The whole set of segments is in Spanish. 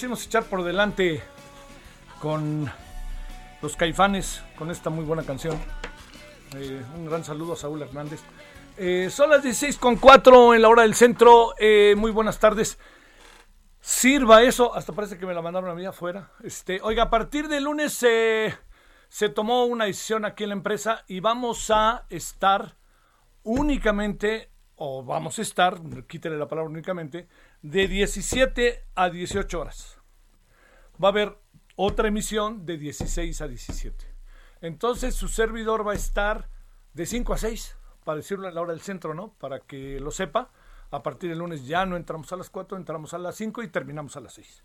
Quisimos echar por delante con los caifanes, con esta muy buena canción. Eh, un gran saludo a Saúl Hernández. Eh, son las 16 con 4 en la hora del centro. Eh, muy buenas tardes. Sirva eso. Hasta parece que me la mandaron a mí afuera. Este, oiga, a partir del lunes se tomó una decisión aquí en la empresa y vamos a estar únicamente, o vamos a estar, quítale la palabra únicamente, de 17 a 18 horas. Va a haber otra emisión de 16 a 17. Entonces su servidor va a estar de 5 a 6, para decirlo a la hora del centro, ¿no? Para que lo sepa. A partir del lunes ya no entramos a las 4, entramos a las 5 y terminamos a las 6.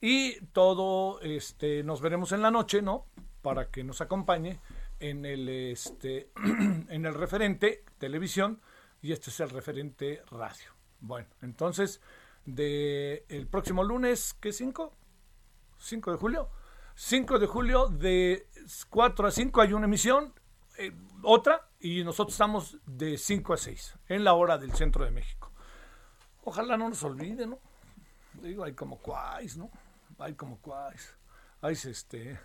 Y todo, este, nos veremos en la noche, ¿no? Para que nos acompañe en el, este, en el referente televisión y este es el referente radio. Bueno, entonces, de el próximo lunes, ¿qué 5? 5 de julio. 5 de julio de 4 a 5 hay una emisión, eh, otra, y nosotros estamos de 5 a 6 en la hora del centro de México. Ojalá no nos olvide, ¿no? Digo, hay como cuáis, ¿no? hay como cuáis, hay este,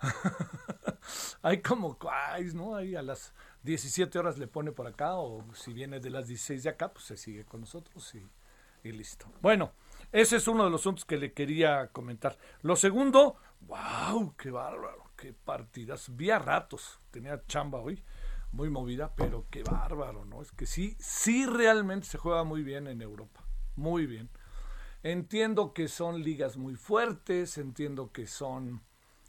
hay como cuáis, ¿no? Ahí a las 17 horas le pone por acá, o si viene de las 16 de acá, pues se sigue con nosotros y, y listo. Bueno, ese es uno de los asuntos que le quería comentar. Lo segundo, wow, qué bárbaro, qué partidas. Vi a ratos, tenía chamba hoy, muy movida, pero qué bárbaro, ¿no? Es que sí, sí realmente se juega muy bien en Europa, muy bien. Entiendo que son ligas muy fuertes, entiendo que son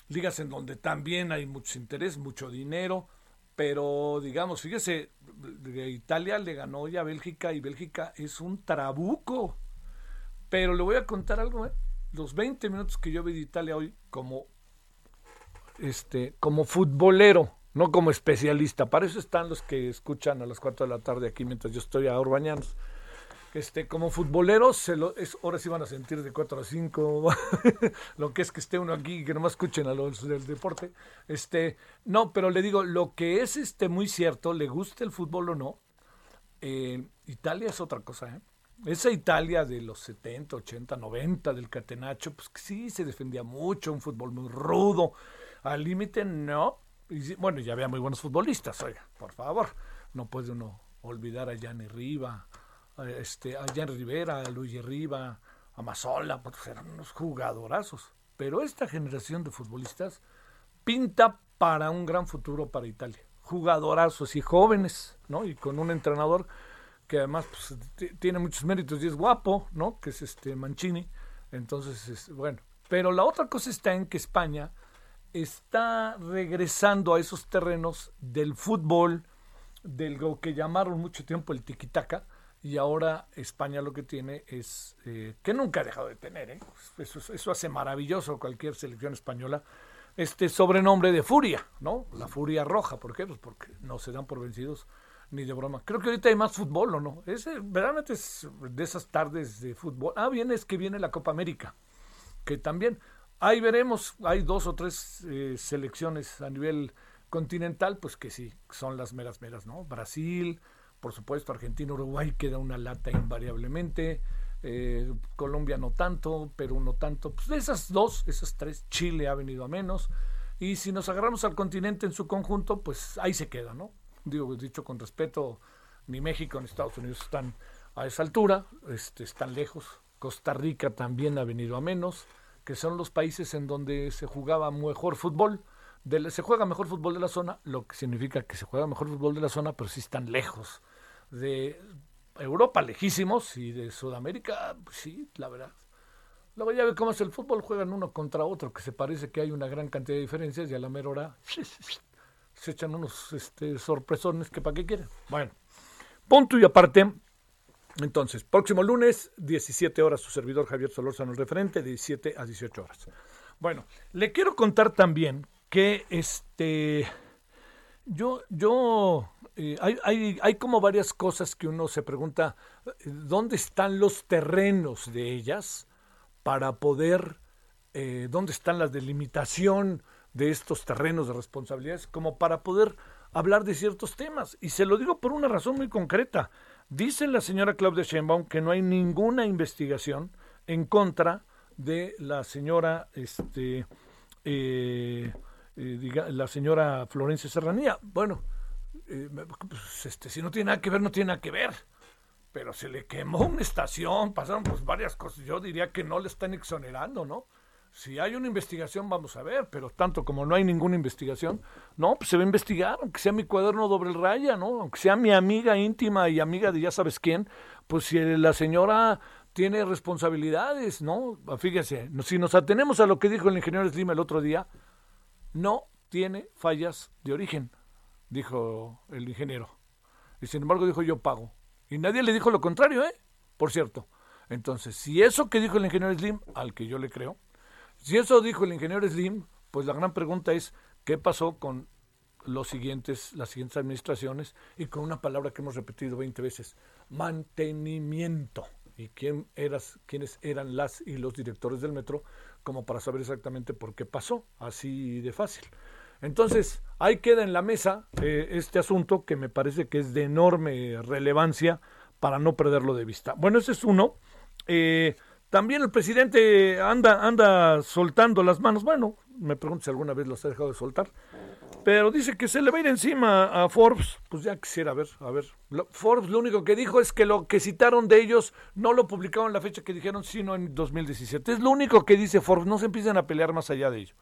ligas en donde también hay mucho interés, mucho dinero, pero digamos, fíjese, Italia le ganó ya a Bélgica y Bélgica es un trabuco. Pero le voy a contar algo, ¿eh? Los 20 minutos que yo vi de Italia hoy como este como futbolero, no como especialista. Para eso están los que escuchan a las 4 de la tarde aquí mientras yo estoy a Urbañanos este, como futboleros, se lo, es, ahora sí van a sentir de 4 a 5, lo que es que esté uno aquí y que nomás escuchen a los del deporte. Este, no, pero le digo, lo que es este muy cierto, le guste el fútbol o no, eh, Italia es otra cosa, ¿eh? Esa Italia de los 70, 80, 90 del Catenacho, pues sí se defendía mucho, un fútbol muy rudo, al límite no. Y, bueno, ya había muy buenos futbolistas, oiga, por favor, no puede uno olvidar a Gianni Riva, este, a Jan Rivera, a Luigi Riva, a Mazola, pues eran unos jugadorazos. Pero esta generación de futbolistas pinta para un gran futuro para Italia. Jugadorazos y jóvenes, ¿no? Y con un entrenador que además pues, tiene muchos méritos y es guapo, ¿no? Que es este Mancini. Entonces, bueno. Pero la otra cosa está en que España está regresando a esos terrenos del fútbol, del lo que llamaron mucho tiempo el tiquitaca, y ahora España lo que tiene es, eh, que nunca ha dejado de tener, ¿eh? eso, eso, hace maravilloso cualquier selección española, este sobrenombre de furia, ¿no? La furia roja, ¿por qué? Pues porque no se dan por vencidos ni de broma. Creo que ahorita hay más fútbol, ¿o no? Es, verdaderamente es de esas tardes de fútbol. Ah, bien, es que viene la Copa América, que también, ahí veremos, hay dos o tres eh, selecciones a nivel continental, pues que sí, son las meras meras, ¿no? Brasil, por supuesto, Argentina, Uruguay queda una lata invariablemente. Eh, Colombia no tanto, Perú no tanto. Pues de esas dos, esas tres, Chile ha venido a menos. Y si nos agarramos al continente en su conjunto, pues ahí se queda, ¿no? Digo, dicho con respeto, ni México ni Estados Unidos están a esa altura, este, están lejos. Costa Rica también ha venido a menos, que son los países en donde se jugaba mejor fútbol se juega mejor fútbol de la zona, lo que significa que se juega mejor fútbol de la zona, pero sí están lejos. De Europa, lejísimos, y de Sudamérica, pues sí, la verdad. Luego ya ve cómo es el fútbol, juegan uno contra otro, que se parece que hay una gran cantidad de diferencias, y a la mera hora se echan unos este, sorpresones que para qué quieren. Bueno, punto y aparte. Entonces, próximo lunes, 17 horas, su servidor Javier Solórzano, el referente, de 17 a 18 horas. Bueno, le quiero contar también que este yo yo eh, hay, hay, hay, como varias cosas que uno se pregunta dónde están los terrenos de ellas para poder eh, dónde están las delimitación de estos terrenos de responsabilidades como para poder hablar de ciertos temas y se lo digo por una razón muy concreta dice la señora Claudia Sheinbaum que no hay ninguna investigación en contra de la señora este eh, eh, diga, la señora Florencia Serranía. Bueno, eh, pues, este, si no tiene nada que ver, no tiene nada que ver. Pero se le quemó una estación, pasaron pues varias cosas. Yo diría que no le están exonerando, ¿no? Si hay una investigación, vamos a ver, pero tanto como no hay ninguna investigación, no, pues se va a investigar, aunque sea mi cuaderno doble raya, ¿no? Aunque sea mi amiga íntima y amiga de ya sabes quién, pues si la señora tiene responsabilidades, ¿no? Fíjese, si nos atenemos a lo que dijo el ingeniero Slim el otro día, no tiene fallas de origen, dijo el ingeniero. Y sin embargo dijo yo pago. Y nadie le dijo lo contrario, ¿eh? Por cierto. Entonces, si eso que dijo el ingeniero Slim, al que yo le creo, si eso dijo el ingeniero Slim, pues la gran pregunta es, ¿qué pasó con los siguientes, las siguientes administraciones? Y con una palabra que hemos repetido 20 veces, mantenimiento. ¿Y quién eras, quiénes eran las y los directores del metro? Como para saber exactamente por qué pasó, así de fácil. Entonces, ahí queda en la mesa eh, este asunto que me parece que es de enorme relevancia para no perderlo de vista. Bueno, ese es uno. Eh, también el presidente anda, anda soltando las manos. Bueno, me pregunto si alguna vez los ha dejado de soltar. Pero dice que se le va a ir encima a Forbes. Pues ya quisiera ver, a ver. Forbes lo único que dijo es que lo que citaron de ellos no lo publicaron en la fecha que dijeron, sino en 2017. Es lo único que dice Forbes. No se empiezan a pelear más allá de ello.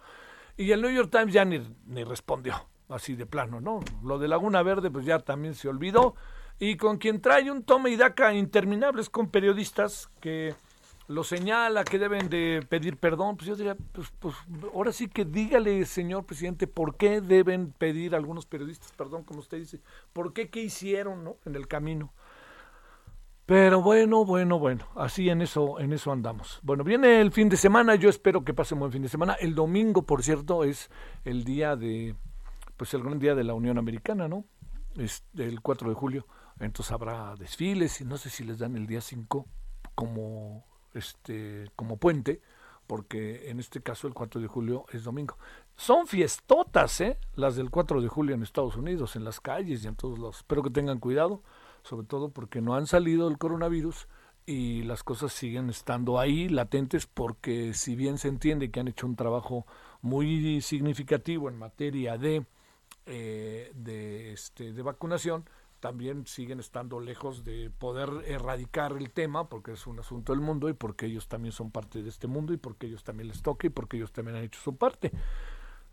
Y el New York Times ya ni, respondió, así de plano, ¿no? Lo de Laguna Verde, pues ya también se olvidó. Y con quien trae un toma y daca interminables con periodistas que lo señala que deben de pedir perdón, pues yo diría, pues, pues ahora sí que dígale, señor presidente, por qué deben pedir algunos periodistas perdón, como usted dice, por qué, qué hicieron ¿no? en el camino. Pero bueno, bueno, bueno, así en eso, en eso andamos. Bueno, viene el fin de semana, yo espero que pase un buen fin de semana. El domingo, por cierto, es el día de, pues el gran día de la Unión Americana, ¿no? Es el 4 de julio. Entonces habrá desfiles y no sé si les dan el día 5 como este, como puente, porque en este caso el 4 de julio es domingo. Son fiestotas, ¿eh? Las del 4 de julio en Estados Unidos, en las calles y en todos lados. Espero que tengan cuidado, sobre todo porque no han salido el coronavirus y las cosas siguen estando ahí latentes porque si bien se entiende que han hecho un trabajo muy significativo en materia de, eh, de, este, de vacunación, también siguen estando lejos de poder erradicar el tema porque es un asunto del mundo y porque ellos también son parte de este mundo y porque ellos también les toca y porque ellos también han hecho su parte.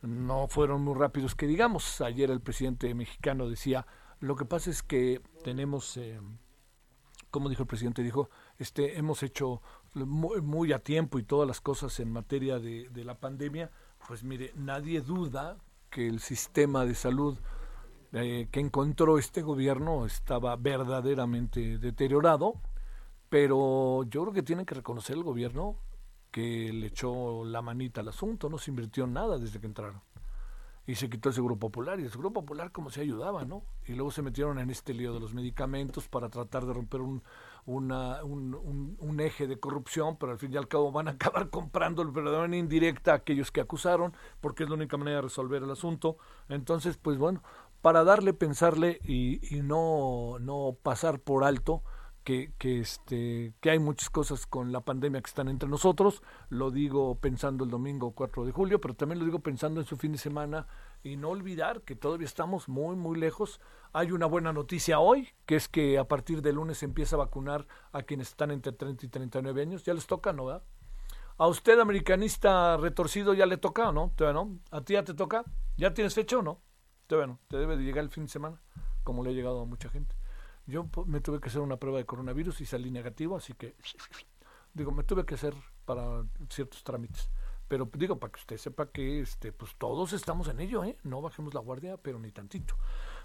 No fueron muy rápidos que digamos. Ayer el presidente mexicano decía, lo que pasa es que tenemos, eh, como dijo el presidente, dijo, este, hemos hecho muy, a tiempo y todas las cosas en materia de, de la pandemia. Pues mire, nadie duda que el sistema de salud eh, que encontró este gobierno estaba verdaderamente deteriorado, pero yo creo que tiene que reconocer el gobierno que le echó la manita al asunto, no se invirtió nada desde que entraron. Y se quitó el Seguro Popular, y el Seguro Popular como se ayudaba, ¿no? Y luego se metieron en este lío de los medicamentos para tratar de romper un, una, un, un, eje de corrupción, pero al fin y al cabo van a acabar comprando el verdadero indirecta a aquellos que acusaron, porque es la única manera de resolver el asunto. Entonces, pues bueno, para darle, pensarle y, y no, no pasar por alto que, que, este, que hay muchas cosas con la pandemia que están entre nosotros. Lo digo pensando el domingo 4 de julio, pero también lo digo pensando en su fin de semana y no olvidar que todavía estamos muy, muy lejos. Hay una buena noticia hoy, que es que a partir del lunes empieza a vacunar a quienes están entre 30 y 39 años. Ya les toca, ¿no? ¿verdad? A usted, americanista retorcido, ya le toca, ¿no? no? ¿A ti ya te toca? ¿Ya tienes fecha o no? bueno, te debe de llegar el fin de semana, como le ha llegado a mucha gente. Yo me tuve que hacer una prueba de coronavirus y salí negativo, así que digo, me tuve que hacer para ciertos trámites. Pero digo, para que usted sepa que este, pues todos estamos en ello, ¿eh? No bajemos la guardia, pero ni tantito.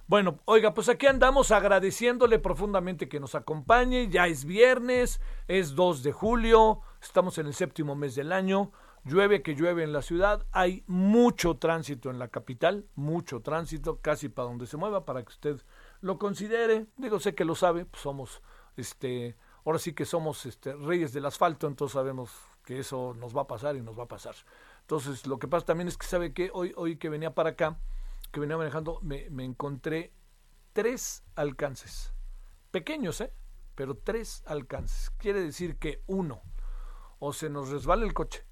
Bueno, oiga, pues aquí andamos agradeciéndole profundamente que nos acompañe. Ya es viernes, es 2 de julio, estamos en el séptimo mes del año llueve que llueve en la ciudad, hay mucho tránsito en la capital, mucho tránsito, casi para donde se mueva, para que usted lo considere. Digo, sé que lo sabe, pues somos, este, ahora sí que somos este, reyes del asfalto, entonces sabemos que eso nos va a pasar y nos va a pasar. Entonces, lo que pasa también es que sabe que hoy, hoy que venía para acá, que venía manejando, me, me encontré tres alcances, pequeños, ¿eh? Pero tres alcances. Quiere decir que uno, o se nos resbala el coche,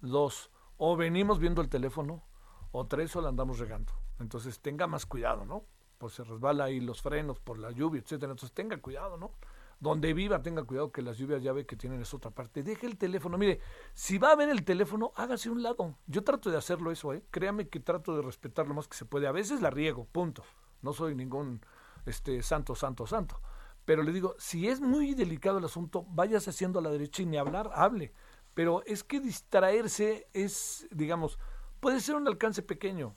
Dos, o venimos viendo el teléfono, o tres, o la andamos regando. Entonces tenga más cuidado, ¿no? Pues se resbala ahí los frenos por la lluvia, etcétera. Entonces tenga cuidado, ¿no? donde viva, tenga cuidado que las lluvias ya ve que tienen esa otra parte. Deje el teléfono. Mire, si va a ver el teléfono, hágase un lado. Yo trato de hacerlo eso, ¿eh? Créame que trato de respetar lo más que se puede. A veces la riego, punto. No soy ningún este, santo, santo, santo. Pero le digo, si es muy delicado el asunto, váyase haciendo a la derecha y ni hablar, hable. Pero es que distraerse es, digamos, puede ser un alcance pequeño,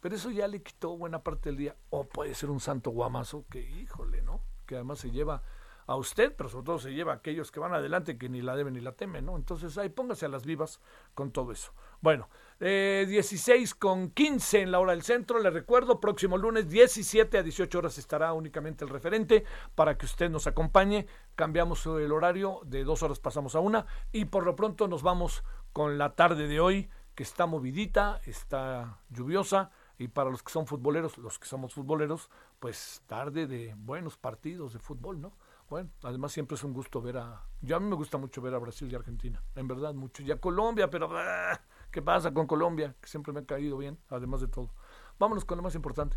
Pero eso ya le quitó buena parte del día. O puede ser un santo guamazo que, híjole, ¿no? Que además se lleva a usted, pero sobre todo se lleva a aquellos que van adelante que ni la deben ni la temen, ¿no? Entonces ahí póngase a las vivas con todo eso. Bueno, eh, 16 con 15 en la hora del centro, le recuerdo, próximo lunes 17 a 18 horas estará únicamente el referente para que usted nos acompañe. Cambiamos el horario, de dos horas pasamos a una y por lo pronto nos vamos con la tarde de hoy que está movidita, está lluviosa y para los que son futboleros, los que somos futboleros, pues tarde de buenos partidos de fútbol, ¿no? Bueno, además siempre es un gusto ver a... Yo a mí me gusta mucho ver a Brasil y Argentina, en verdad mucho. Y a Colombia, pero ah, ¿qué pasa con Colombia? Que siempre me ha caído bien, además de todo. Vámonos con lo más importante.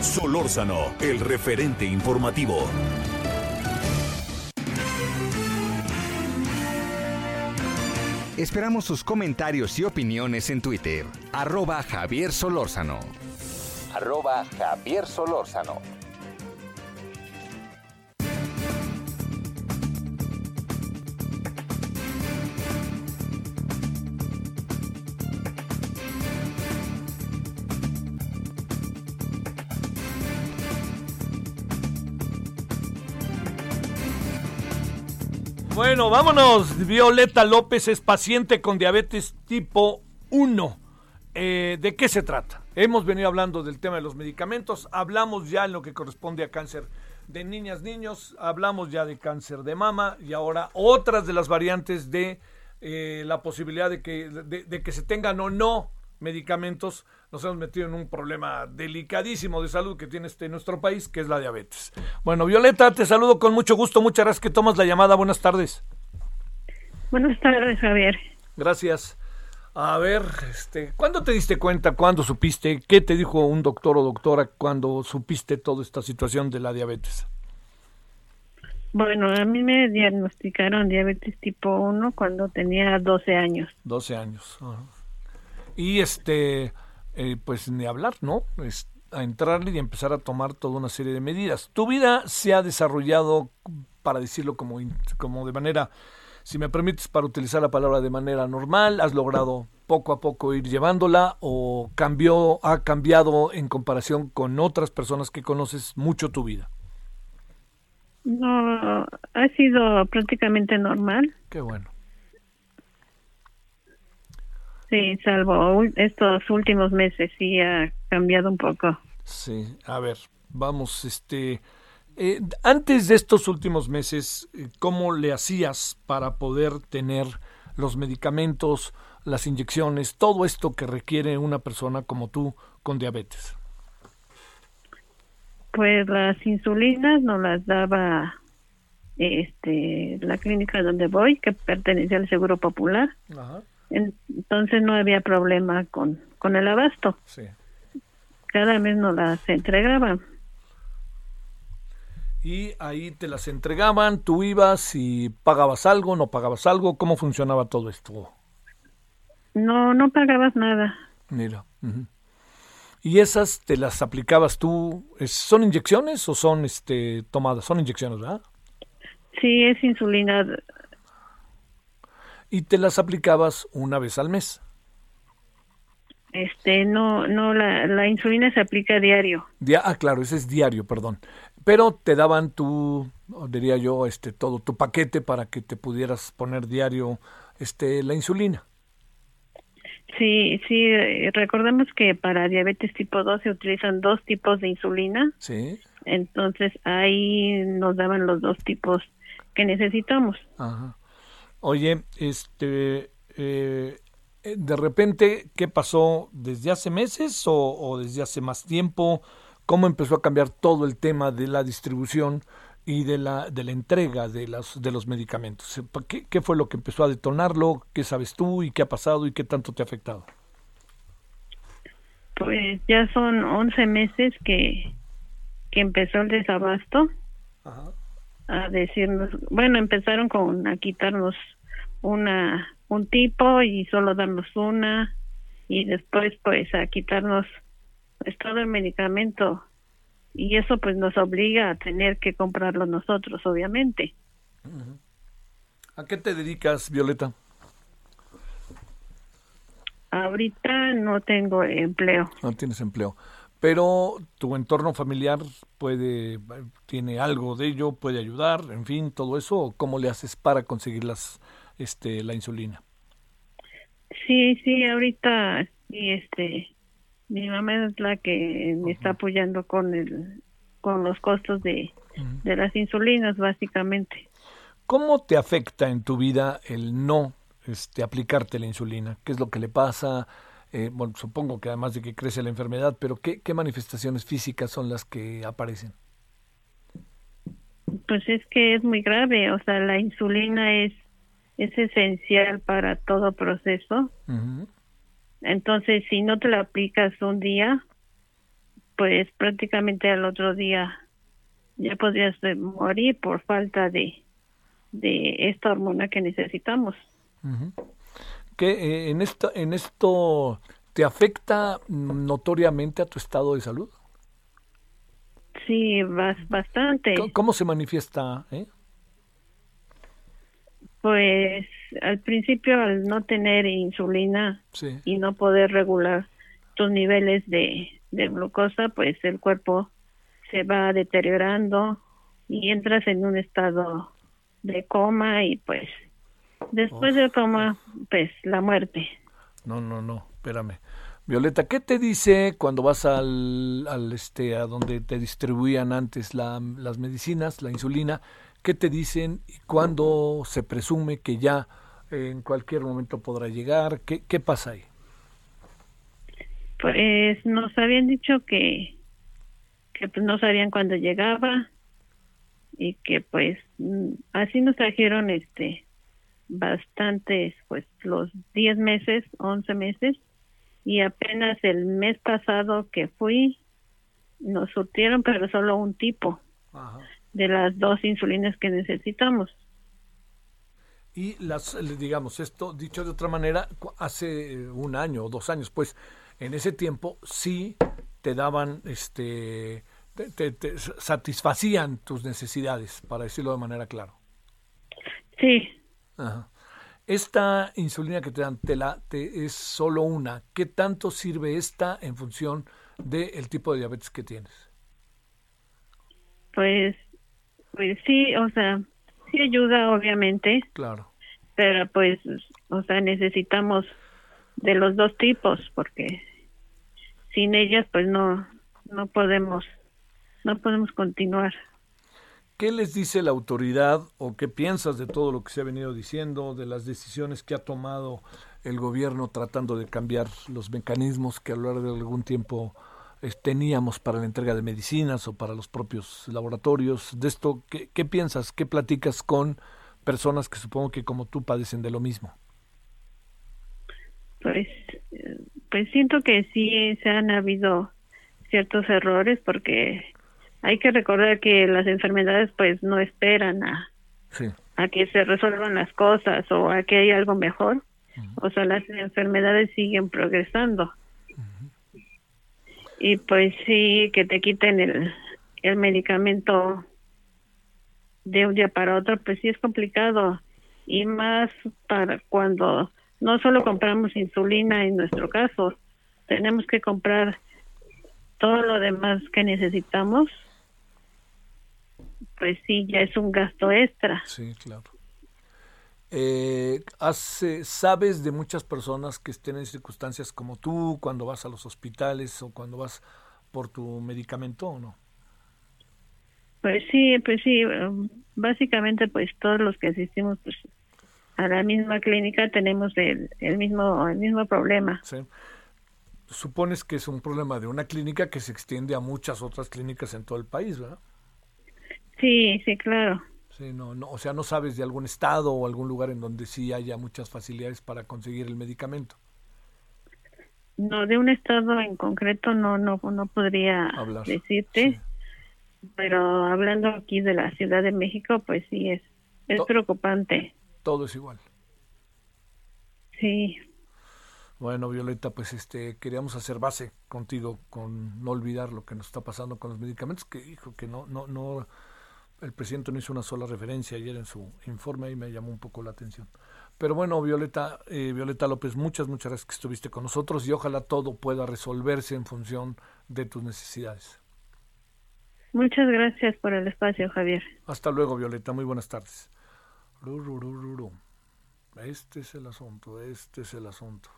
Solórzano, el referente informativo. Esperamos sus comentarios y opiniones en Twitter. Arroba Javier Solórzano. Arroba Javier Solórzano. Bueno, vámonos. Violeta López es paciente con diabetes tipo 1. Eh, ¿De qué se trata? Hemos venido hablando del tema de los medicamentos, hablamos ya en lo que corresponde a cáncer de niñas, niños, hablamos ya de cáncer de mama y ahora otras de las variantes de eh, la posibilidad de que, de que se tengan o no medicamentos, nos hemos metido en un problema delicadísimo de salud que tiene este nuestro país, que es la diabetes. Bueno, Violeta, te saludo con mucho gusto, muchas gracias que tomas la llamada, buenas tardes. Buenas tardes, Javier. Gracias. A ver, este, ¿cuándo te diste cuenta? ¿Cuándo supiste? ¿Qué te dijo un doctor o doctora cuando supiste toda esta situación de la diabetes? Bueno, a mí me diagnosticaron diabetes tipo 1 cuando tenía 12 años. 12 años. Ajá y este, eh, pues ni hablar, ¿no? Es a entrarle y empezar a tomar toda una serie de medidas. Tu vida se ha desarrollado, para decirlo como, como de manera, si me permites, para utilizar la palabra de manera normal, has logrado poco a poco ir llevándola o cambió, ha cambiado en comparación con otras personas que conoces mucho tu vida. No, ha sido prácticamente normal. Qué bueno. Sí, salvo estos últimos meses, sí ha cambiado un poco. Sí, a ver, vamos, este, eh, antes de estos últimos meses, eh, ¿cómo le hacías para poder tener los medicamentos, las inyecciones, todo esto que requiere una persona como tú con diabetes? Pues las insulinas nos las daba este la clínica donde voy, que pertenece al Seguro Popular. Ajá entonces no había problema con, con el abasto. Sí. Cada mes nos las entregaban. Y ahí te las entregaban, tú ibas y pagabas algo, no pagabas algo, ¿cómo funcionaba todo esto? No, no pagabas nada. Mira. ¿Y esas te las aplicabas tú? ¿Son inyecciones o son este tomadas? Son inyecciones, ¿verdad? Sí, es insulina y te las aplicabas una vez al mes. Este, no, no, la, la insulina se aplica diario. ah, claro, ese es diario, perdón. Pero te daban tu, diría yo, este, todo tu paquete para que te pudieras poner diario, este, la insulina. Sí, sí, recordemos que para diabetes tipo 2 se utilizan dos tipos de insulina. Sí. Entonces ahí nos daban los dos tipos que necesitamos. Ajá. Oye, este, eh, de repente, ¿qué pasó desde hace meses o, desde hace más tiempo? ¿Cómo empezó a cambiar todo el tema de la distribución y de la, de la entrega de, las, de los medicamentos? ¿Qué, ¿Qué fue lo que empezó a detonarlo? ¿Qué sabes tú y qué ha pasado y qué tanto te ha afectado? Pues ya son 11 meses que, que empezó el desabasto. Ajá a decirnos, bueno, empezaron con a quitarnos una un tipo y solo darnos una y después pues a quitarnos pues, todo el medicamento y eso pues nos obliga a tener que comprarlo nosotros obviamente. ¿A qué te dedicas, Violeta? Ahorita no tengo empleo. No tienes empleo. Pero tu entorno familiar puede, tiene algo de ello, puede ayudar, en fin, todo eso. ¿Cómo le haces para conseguir las, este, la insulina? Sí, sí, ahorita, y este, mi mamá es la que me está apoyando con el, con los costos de, de las insulinas, básicamente. ¿Cómo te afecta en tu vida el no este, aplicarte la insulina? ¿Qué es lo que le pasa? Eh, bueno, supongo que además de que crece la enfermedad, pero ¿qué, ¿qué manifestaciones físicas son las que aparecen? Pues es que es muy grave, o sea, la insulina es, es esencial para todo proceso. Entonces, si no te la aplicas un día, pues prácticamente al otro día ya podrías morir por falta de, de esta hormona que necesitamos. ¿Qué, eh, en, esto, ¿En esto te afecta notoriamente a tu estado de salud? Sí, bastante. ¿Cómo se manifiesta? Eh? Pues al principio al no tener insulina y no poder regular tus niveles de, de glucosa, pues el cuerpo se va deteriorando y entras en un estado de coma y pues después de coma pues la muerte. No, no, no, espérame. Violeta, ¿qué te dice cuando vas al, al este a donde te distribuían antes la, las medicinas, la insulina? ¿Qué te dicen y cuándo se presume que ya en cualquier momento podrá llegar? ¿Qué, qué pasa ahí? Pues nos habían dicho que que pues no sabían cuándo llegaba y que pues mm, así nos trajeron este bastantes pues los 10 meses 11 meses y apenas el mes pasado que fui nos surtieron pero solo un tipo de las dos insulinas que necesitamos y las digamos esto dicho de otra manera hace un año o dos años pues en ese tiempo sí te daban, este, te, satisfacían tus necesidades, para decirlo de manera clara. Sí. Esta insulina que te dan, te la, te, es solo una. ¿Qué tanto sirve esta en función del tipo de diabetes que tienes? Pues, pues sí, o sea, sí ayuda, obviamente. Claro. Pero pues, o sea, necesitamos de los dos tipos, porque sin ellas pues no no podemos no podemos continuar. ¿Qué les dice la autoridad o qué piensas de todo lo que se ha venido diciendo, de las decisiones que ha tomado el gobierno tratando de cambiar los mecanismos que a lo largo de algún tiempo eh, teníamos para la entrega de medicinas o para los propios laboratorios? De esto, ¿qué, qué piensas? ¿Qué platicas con personas que supongo que como tú padecen de lo mismo? Pues pues siento que sí se han habido ciertos errores porque hay que recordar que las enfermedades pues no esperan a, a que se resuelvan las cosas o a que hay algo mejor. O sea, las enfermedades siguen progresando. Y pues sí, que te quiten el, el medicamento de un día para otro, pues sí es complicado. Y más para cuando no solo compramos insulina en nuestro caso, tenemos que comprar todo lo demás que necesitamos, pues sí, ya es un gasto extra. Sí, claro. Eh, ¿Sabes de muchas personas que estén en circunstancias como tú, cuando vas a los hospitales o cuando vas por tu medicamento o no? Pues sí, pues sí, um, básicamente pues todos los que asistimos pues a la misma clínica tenemos el, el mismo el mismo problema. Sí. Supones que es un problema de una clínica que se extiende a muchas otras clínicas en todo el país, ¿verdad? Sí, sí, claro. Sí, no, no, o sea, no sabes de algún estado o algún lugar en donde sí haya muchas facilidades para conseguir el medicamento. No, de un estado en concreto no no no podría decirte, pero hablando aquí de la Ciudad de México, pues sí es, es preocupante. Todo es igual. Sí. Bueno, Violeta, pues este queríamos hacer base contigo con no olvidar lo que nos está pasando con los medicamentos, que dijo que no, no, no, el presidente no hizo una sola referencia ayer en su informe y me llamó un poco la atención. Pero bueno, Violeta, eh, Violeta López, muchas, muchas gracias que estuviste con nosotros y ojalá todo pueda resolverse en función de tus necesidades. Muchas gracias por el espacio, Javier. Hasta luego, Violeta. Muy buenas tardes. Este es el asunto, este es el asunto.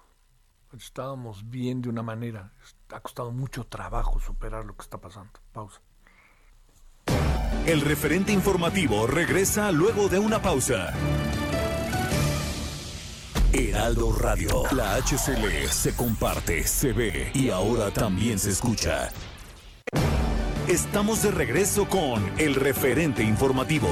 Estábamos bien de una manera. Ha costado mucho trabajo superar lo que está pasando. Pausa. El referente informativo regresa luego de una pausa. Heraldo Radio, la HCL se comparte, se ve y ahora también se escucha. Estamos de regreso con el referente informativo.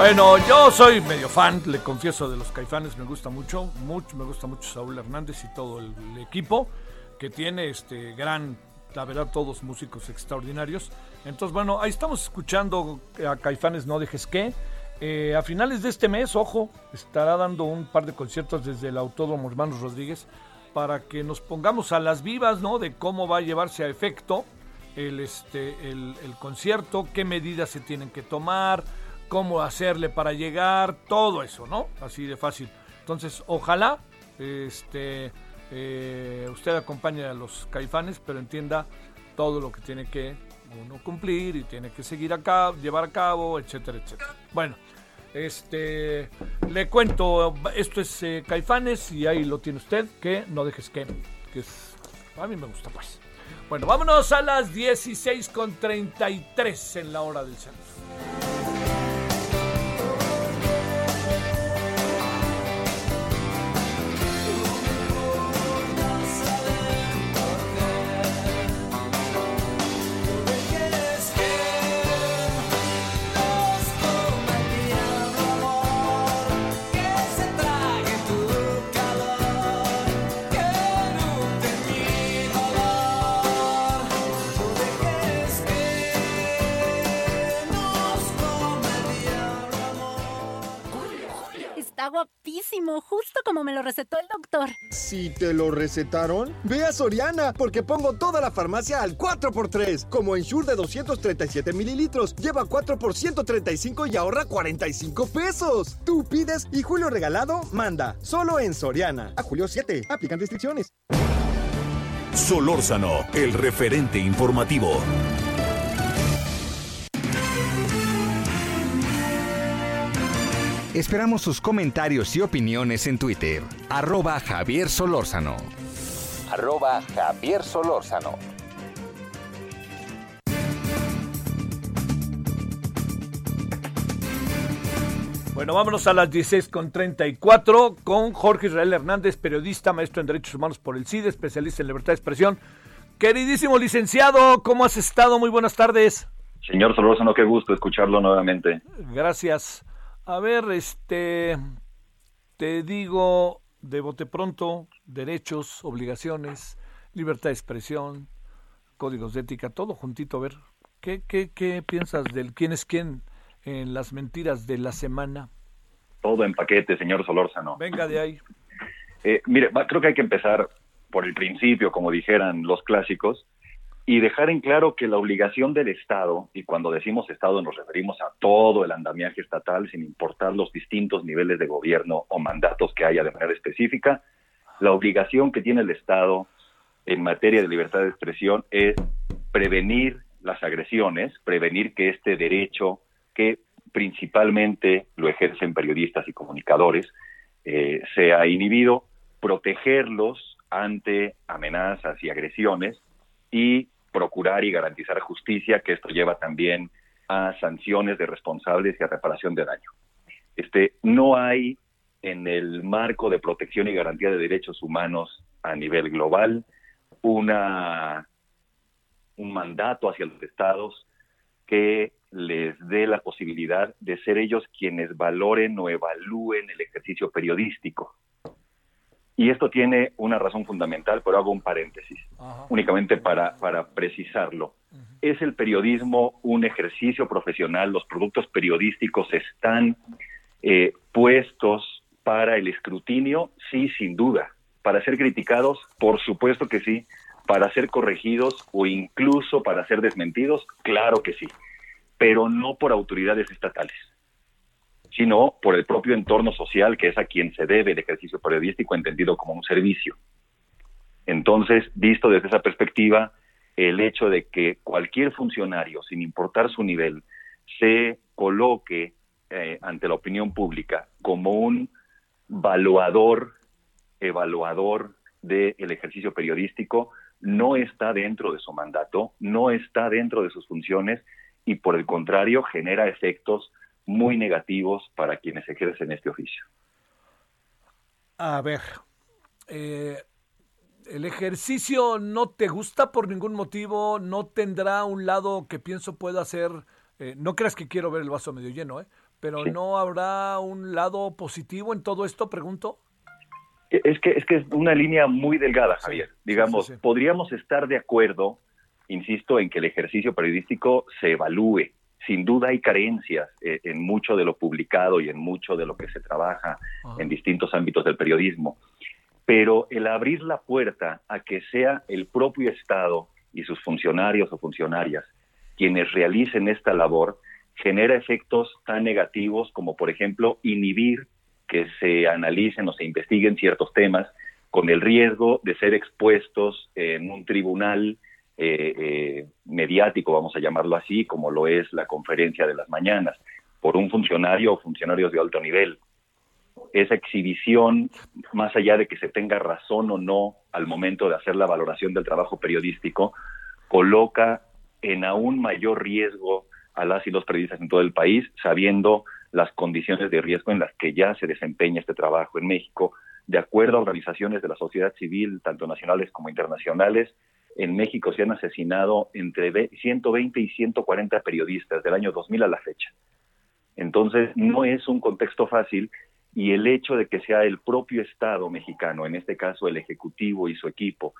Bueno, yo soy medio fan, le confieso, de los caifanes, me gusta mucho, mucho, me gusta mucho Saúl Hernández y todo el, equipo que tiene este gran, la verdad, todos músicos extraordinarios. Entonces, bueno, ahí estamos escuchando a Caifanes No Dejes Que. Eh, a finales de este mes, ojo, estará dando un par de conciertos desde el Autódromo Hermanos Rodríguez para que nos pongamos a las vivas, ¿no? De cómo va a llevarse a efecto el, este, el, el concierto, qué medidas se tienen que tomar, cómo hacerle para llegar, todo eso, ¿no? Así de fácil. Entonces, ojalá este, eh, usted acompañe a los caifanes, pero entienda todo lo que tiene que uno cumplir y tiene que seguir acá, llevar a cabo, etcétera, etcétera. Bueno, este, le cuento, esto es eh, Caifanes y ahí lo tiene usted, que no dejes que, que es, a mí me gusta pues. Bueno, vámonos a las 16.33 en la hora del centro. Guapísimo, justo como me lo recetó el doctor. Si te lo recetaron, ve a Soriana, porque pongo toda la farmacia al 4x3. Como Ensure de 237 mililitros, lleva 4 por 135 y ahorra 45 pesos. Tú pides y Julio Regalado manda. Solo en Soriana. A julio 7. Aplican restricciones. Solórzano, el referente informativo. Esperamos sus comentarios y opiniones en Twitter. Arroba Javier Solórzano. Arroba Javier Solórzano. Bueno, vámonos a las 16.34 con Jorge Israel Hernández, periodista, maestro en Derechos Humanos por el CIDE, especialista en libertad de expresión. Queridísimo licenciado, ¿cómo has estado? Muy buenas tardes. Señor Solórzano, qué gusto escucharlo nuevamente. Gracias. A ver, este, te digo de bote pronto, derechos, obligaciones, libertad de expresión, códigos de ética, todo juntito. A ver, ¿qué, qué, qué piensas del quién es quién en las mentiras de la semana? Todo en paquete, señor Solórzano. Venga de ahí. Eh, mire, creo que hay que empezar por el principio, como dijeran los clásicos, y dejar en claro que la obligación del Estado, y cuando decimos Estado nos referimos a todo el andamiaje estatal, sin importar los distintos niveles de gobierno o mandatos que haya de manera específica, la obligación que tiene el Estado en materia de libertad de expresión es prevenir las agresiones, prevenir que este derecho, que principalmente lo ejercen periodistas y comunicadores, eh, sea inhibido, protegerlos ante amenazas y agresiones y procurar y garantizar justicia, que esto lleva también a sanciones de responsables y a reparación de daño. Este, no hay en el marco de protección y garantía de derechos humanos a nivel global una, un mandato hacia los estados que les dé la posibilidad de ser ellos quienes valoren o evalúen el ejercicio periodístico. Y esto tiene una razón fundamental, pero hago un paréntesis, únicamente para, para precisarlo. ¿Es el periodismo un ejercicio profesional? ¿Los productos periodísticos están eh, puestos para el escrutinio? Sí, sin duda. ¿Para ser criticados? Por supuesto que sí. ¿Para ser corregidos o incluso para ser desmentidos? Claro que sí. Pero no por autoridades estatales sino por el propio entorno social que es a quien se debe el ejercicio periodístico entendido como un servicio. Entonces, visto desde esa perspectiva, el hecho de que cualquier funcionario, sin importar su nivel, se coloque eh, ante la opinión pública como un valuador, evaluador del ejercicio periodístico, no está dentro de su mandato, no está dentro de sus funciones y por el contrario genera efectos muy negativos para quienes ejercen este oficio. A ver, eh, ¿el ejercicio no te gusta por ningún motivo? ¿No tendrá un lado que pienso pueda ser, eh, no creas que quiero ver el vaso medio lleno, ¿eh? pero no habrá un lado positivo en todo esto, pregunto? E, es que es que es una línea muy delgada, Javier. Digamos, podríamos estar de acuerdo, insisto, en que el ejercicio periodístico se evalúe, sin duda hay carencias eh, en mucho de lo publicado y en mucho de lo que se trabaja en distintos ámbitos del periodismo, pero el abrir la puerta a que sea el propio Estado y sus funcionarios o funcionarias quienes realicen esta labor genera efectos tan negativos como, por ejemplo, inhibir que se analicen o se investiguen ciertos temas con el riesgo de ser expuestos en un tribunal eh, eh, mediático, vamos a llamarlo así, como lo es la conferencia de las mañanas, por un funcionario o funcionarios de alto nivel. Esa exhibición, más allá de que se tenga razón o no al momento de hacer la valoración del trabajo periodístico, coloca en aún mayor riesgo a las y los periodistas en todo el país, sabiendo las condiciones de riesgo en las que ya se desempeña este trabajo en México, de acuerdo a organizaciones de la sociedad civil, tanto nacionales como internacionales, en México se han asesinado entre 120 y 140 periodistas del año 2000 a la fecha. Entonces, no es un contexto fácil y el hecho de que sea el propio Estado mexicano, en este caso el Ejecutivo y su equipo,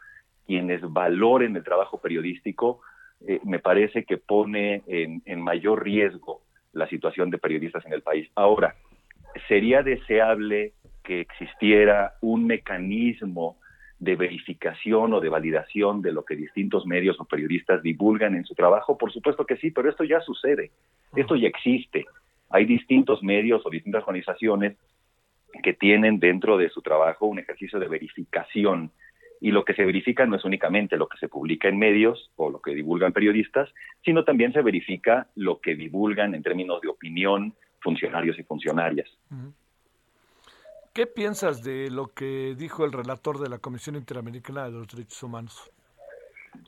quienes valoren el trabajo periodístico, eh, me parece que pone en, en mayor riesgo la situación de periodistas en el país. Ahora, sería deseable que existiera un mecanismo de verificación o de validación de lo que distintos medios o periodistas divulgan en su trabajo? Por supuesto que sí, pero esto ya sucede, esto ya existe. Hay distintos medios o distintas organizaciones que tienen dentro de su trabajo un ejercicio de verificación y lo que se verifica no es únicamente lo que se publica en medios o lo que divulgan periodistas, sino también se verifica lo que divulgan en términos de opinión funcionarios y funcionarias. ¿Qué piensas de lo que dijo el relator de la Comisión Interamericana de los Derechos Humanos?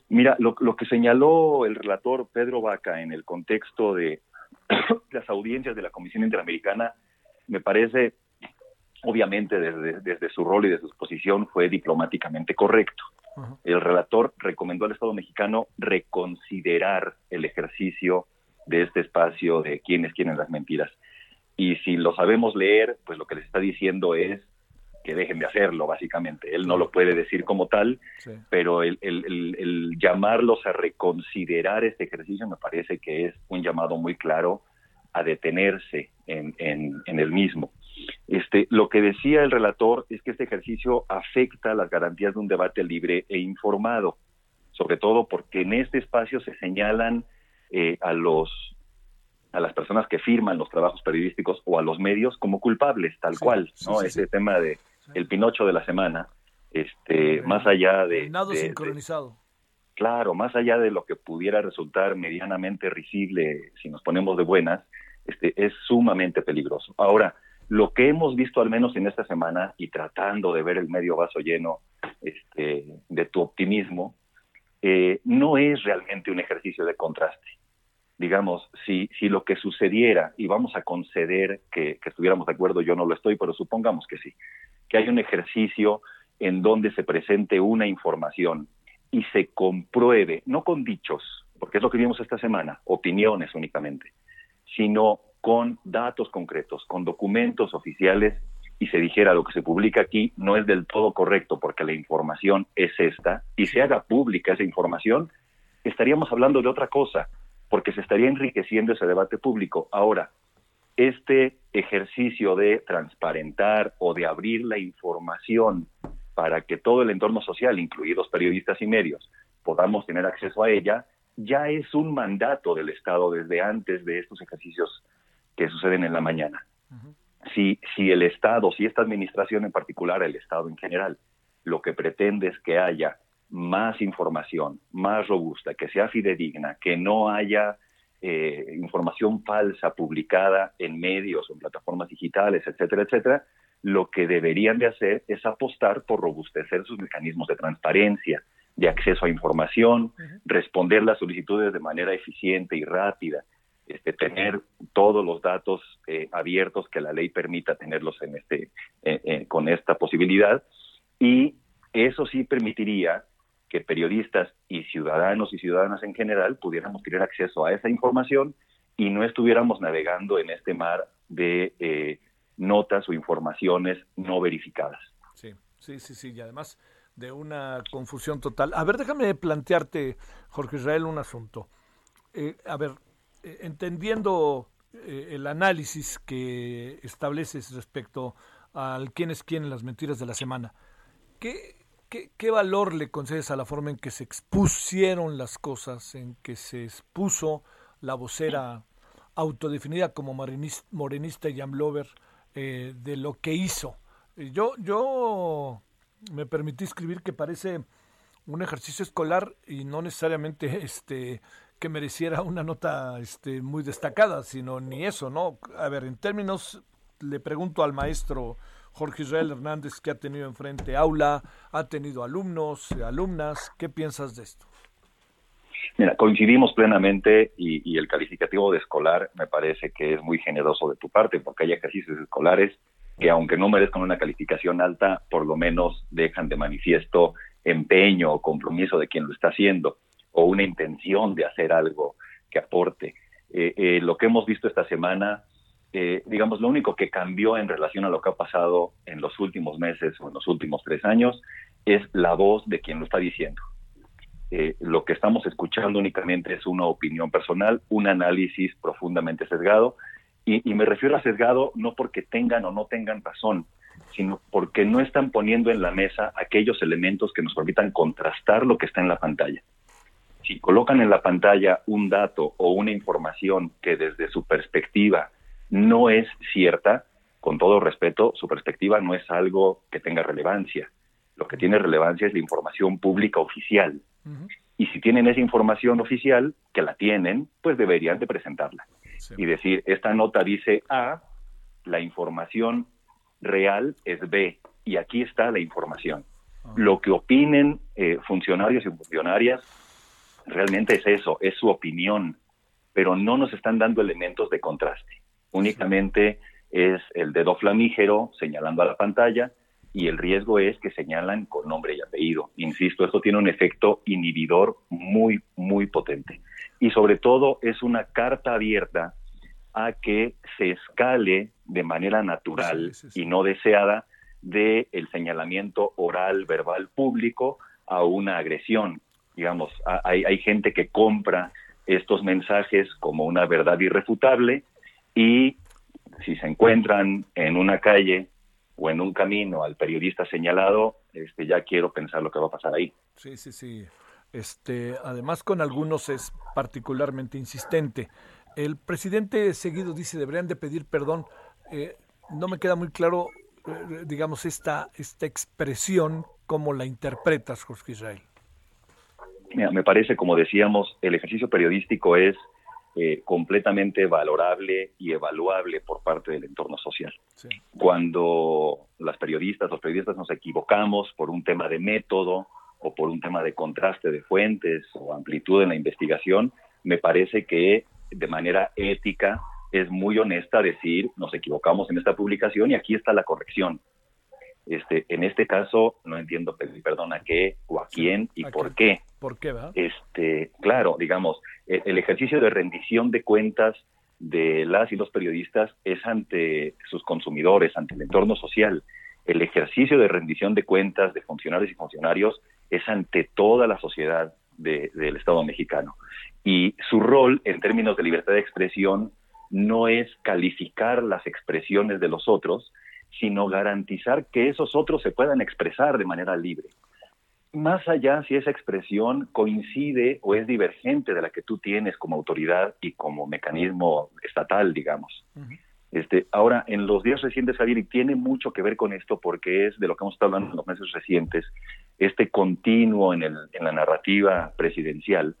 Mira, lo, que señaló el relator Pedro Vaca en el contexto de las audiencias de la Comisión Interamericana me parece, obviamente, desde, desde su rol y desde su posición, fue diplomáticamente correcto. El relator recomendó al Estado mexicano reconsiderar el ejercicio de este espacio de quienes quieren las mentiras y si lo sabemos leer, pues lo que les está diciendo es que dejen de hacerlo, básicamente. Él no lo puede decir como tal, pero el, llamarlos a reconsiderar este ejercicio me parece que es un llamado muy claro a detenerse en, en, el mismo. Este, lo que decía el relator es que este ejercicio afecta las garantías de un debate libre e informado, sobre todo porque en este espacio se señalan eh, a los a las personas que firman los trabajos periodísticos o a los medios como culpables, tal cual, ¿no? Ese tema de el Pinocho de la semana, este, más allá de, Nado sincronizado. claro, más allá de lo que pudiera resultar medianamente risible si nos ponemos de buenas, este, es sumamente peligroso. Ahora, lo que hemos visto al menos en esta semana y tratando de ver el medio vaso lleno este, de tu optimismo, eh, no es realmente un ejercicio de contraste digamos, si, si lo que sucediera, y vamos a conceder que, estuviéramos de acuerdo, yo no lo estoy, pero supongamos que sí, que hay un ejercicio en donde se presente una información y se compruebe, no con dichos, porque es lo que vimos esta semana, opiniones únicamente, sino con datos concretos, con documentos oficiales y se dijera lo que se publica aquí no es del todo correcto porque la información es esta y se haga pública esa información, estaríamos hablando de otra cosa porque se estaría enriqueciendo ese debate público. Ahora, este ejercicio de transparentar o de abrir la información para que todo el entorno social, incluidos periodistas y medios, podamos tener acceso a ella, ya es un mandato del Estado desde antes de estos ejercicios que suceden en la mañana. si, si el Estado, si esta administración en particular, el Estado en general, lo que pretende es que haya más información, más robusta, que sea fidedigna, que no haya eh, información falsa publicada en medios o en plataformas digitales, etcétera, etcétera, lo que deberían de hacer es apostar por robustecer sus mecanismos de transparencia, de acceso a información, responder las solicitudes de manera eficiente y rápida, este, tener todos los datos eh, abiertos que la ley permita tenerlos en este, eh, con esta posibilidad. Y eso sí permitiría que periodistas y ciudadanos y ciudadanas en general pudiéramos tener acceso a esa información y no estuviéramos navegando en este mar de eh, notas o informaciones no verificadas. Sí, sí, sí, sí, y además de una confusión total. A ver, déjame plantearte, Jorge Israel, un asunto. Eh, a ver, eh, entendiendo el análisis que estableces respecto al quién es quién en las mentiras de la semana, ¿qué, ¿Qué, valor le concedes a la forma en que se expusieron las cosas, en que se expuso la vocera autodefinida como morenista y amlover eh, de lo que hizo? Eh, yo, yo me permití escribir que parece un ejercicio escolar y no necesariamente este que mereciera una nota este, muy destacada, sino ni eso, ¿no? A ver, en términos, le pregunto al maestro Jorge Israel Hernández que ha tenido enfrente aula, ha tenido alumnos, alumnas. ¿Qué piensas de esto? Mira, coincidimos plenamente y, el calificativo de escolar me parece que es muy generoso de tu parte porque hay ejercicios escolares que aunque no merezcan una calificación alta, por lo menos dejan de manifiesto empeño o compromiso de quien lo está haciendo o una intención de hacer algo que aporte. Eh, eh, lo que hemos visto esta semana eh, digamos, lo único que cambió en relación a lo que ha pasado en los últimos meses o en los últimos tres años es la voz de quien lo está diciendo. Eh, lo que estamos escuchando únicamente es una opinión personal, un análisis profundamente sesgado Y, y me refiero a sesgado no porque tengan o no tengan razón, sino porque no están poniendo en la mesa aquellos elementos que nos permitan contrastar lo que está en la pantalla. Si colocan en la pantalla un dato o una información que desde su perspectiva no es cierta, con todo respeto, su perspectiva no es algo que tenga relevancia. Lo que tiene relevancia es la información pública oficial. Y si tienen esa información oficial, que la tienen, pues deberían de presentarla. Y decir, esta nota dice A, la información real es B, y aquí está la información. Lo que opinen eh, funcionarios y funcionarias realmente es eso, es su opinión, pero no nos están dando elementos de contraste. Únicamente es el dedo flamígero señalando a la pantalla y el riesgo es que señalan con nombre y apellido. Insisto, esto tiene un efecto inhibidor muy, muy potente. Y sobre todo es una carta abierta a que se escale de manera natural y no deseada de el señalamiento oral, verbal, público a una agresión. Digamos, hay, hay gente que compra estos mensajes como una verdad irrefutable y si se encuentran en una calle o en un camino al periodista señalado, este, ya quiero pensar lo que va a pasar ahí. Sí, sí, sí. Este, además, con algunos es particularmente insistente. El presidente seguido dice deberían de pedir perdón. Eh, no me queda muy claro, eh, digamos, esta, esta expresión, cómo la interpretas, Jorge Israel. Mira, me parece, como decíamos, el ejercicio periodístico es eh, completamente valorable y evaluable por parte del entorno social. Cuando las periodistas, los periodistas nos equivocamos por un tema de método o por un tema de contraste de fuentes o amplitud en la investigación, me parece que de manera ética es muy honesta decir nos equivocamos en esta publicación y aquí está la corrección. Este, en este caso no entiendo pedir perdón a qué o a quién y por qué. ¿Por qué, va? Este, claro, digamos, el, ejercicio de rendición de cuentas de las y los periodistas es ante sus consumidores, ante el entorno social. El ejercicio de rendición de cuentas de funcionarios y funcionarios es ante toda la sociedad del Estado mexicano. Y su rol en términos de libertad de expresión no es calificar las expresiones de los otros, sino garantizar que esos otros se puedan expresar de manera libre. Más allá si esa expresión coincide o es divergente de la que tú tienes como autoridad y como mecanismo estatal, digamos. Este, ahora, en los días recientes, Javier, y tiene mucho que ver con esto porque es de lo que hemos estado hablando en los meses recientes, este continuo en, el, en la narrativa presidencial,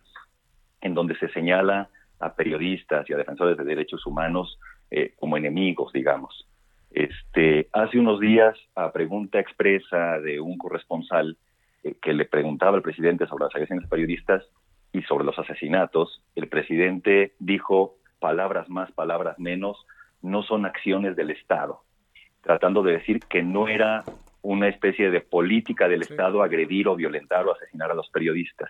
en donde se señala a periodistas y a defensores de derechos humanos eh, como enemigos, digamos. Este, hace unos días, a pregunta expresa de un corresponsal eh, que le preguntaba al presidente sobre las agresiones periodistas y sobre los asesinatos, el presidente dijo palabras más, palabras menos, no son acciones del Estado, tratando de decir que no era una especie de política del Estado agredir o violentar o asesinar a los periodistas.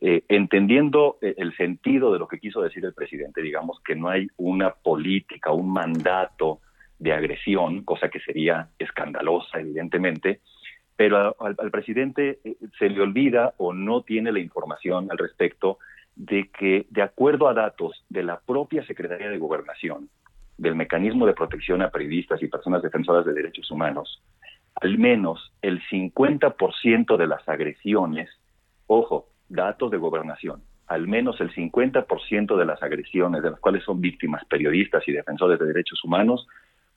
Eh, entendiendo eh, el sentido de lo que quiso decir el presidente, digamos que no hay una política, un mandato de agresión, cosa que sería escandalosa, evidentemente, pero al, presidente eh, se le olvida o no tiene la información al respecto de que, de acuerdo a datos de la propia Secretaría de Gobernación, del mecanismo de protección a periodistas y personas defensoras de derechos humanos, al menos el 50% de las agresiones, ojo, datos de gobernación, al menos el 50% de las agresiones de las cuales son víctimas periodistas y defensores de derechos humanos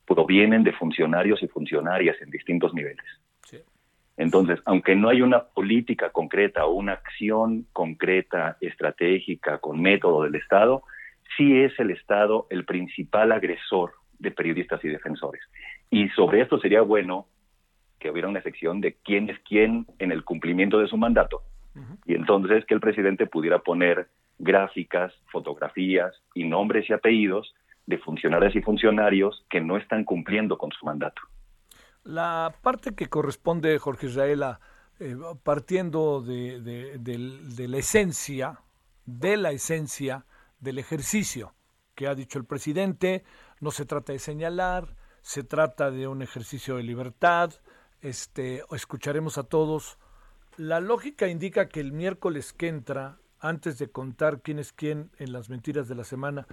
provienen de funcionarios y funcionarias en distintos niveles. Entonces, aunque no hay una política concreta o una acción concreta, estratégica, con método del Estado, sí es el Estado el principal agresor de periodistas y defensores. Y sobre esto sería bueno que hubiera una sección de quién es quién en el cumplimiento de su mandato. Y entonces que el presidente pudiera poner gráficas, fotografías y nombres y apellidos de funcionarios y funcionarios que no están cumpliendo con su mandato. La parte que corresponde, Jorge Israel, eh, partiendo de, de, la esencia, de la esencia del ejercicio que ha dicho el presidente, no se trata de señalar, se trata de un ejercicio de libertad, este, escucharemos a todos. La lógica indica que el miércoles que entra, antes de contar quién es quién en las mentiras de la semana,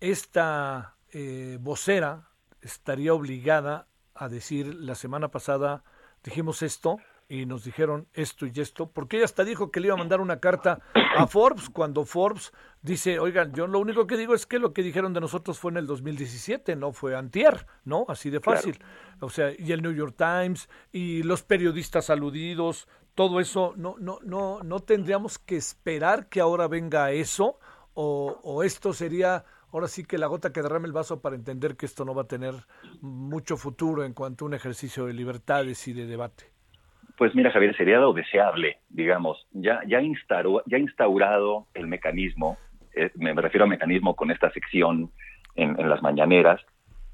esta eh, vocera estaría obligada a decir la semana pasada dijimos esto y nos dijeron esto y esto, porque ella hasta dijo que le iba a mandar una carta a Forbes cuando Forbes dice, oigan, yo lo único que digo es que lo que dijeron de nosotros fue en el 2017, no fue antier, ¿no? Así de fácil. O sea, y el New York Times y los periodistas aludidos, todo eso, no, no, no, no tendríamos que esperar que ahora venga eso o, o esto sería ahora sí que la gota que derrame el vaso para entender que esto no va a tener mucho futuro en cuanto a un ejercicio de libertades y de debate. Pues mira, Javier, sería lo deseable, digamos, ya, ya, instauró, ya instaurado el mecanismo, eh, me refiero al mecanismo con esta sección en, las mañaneras,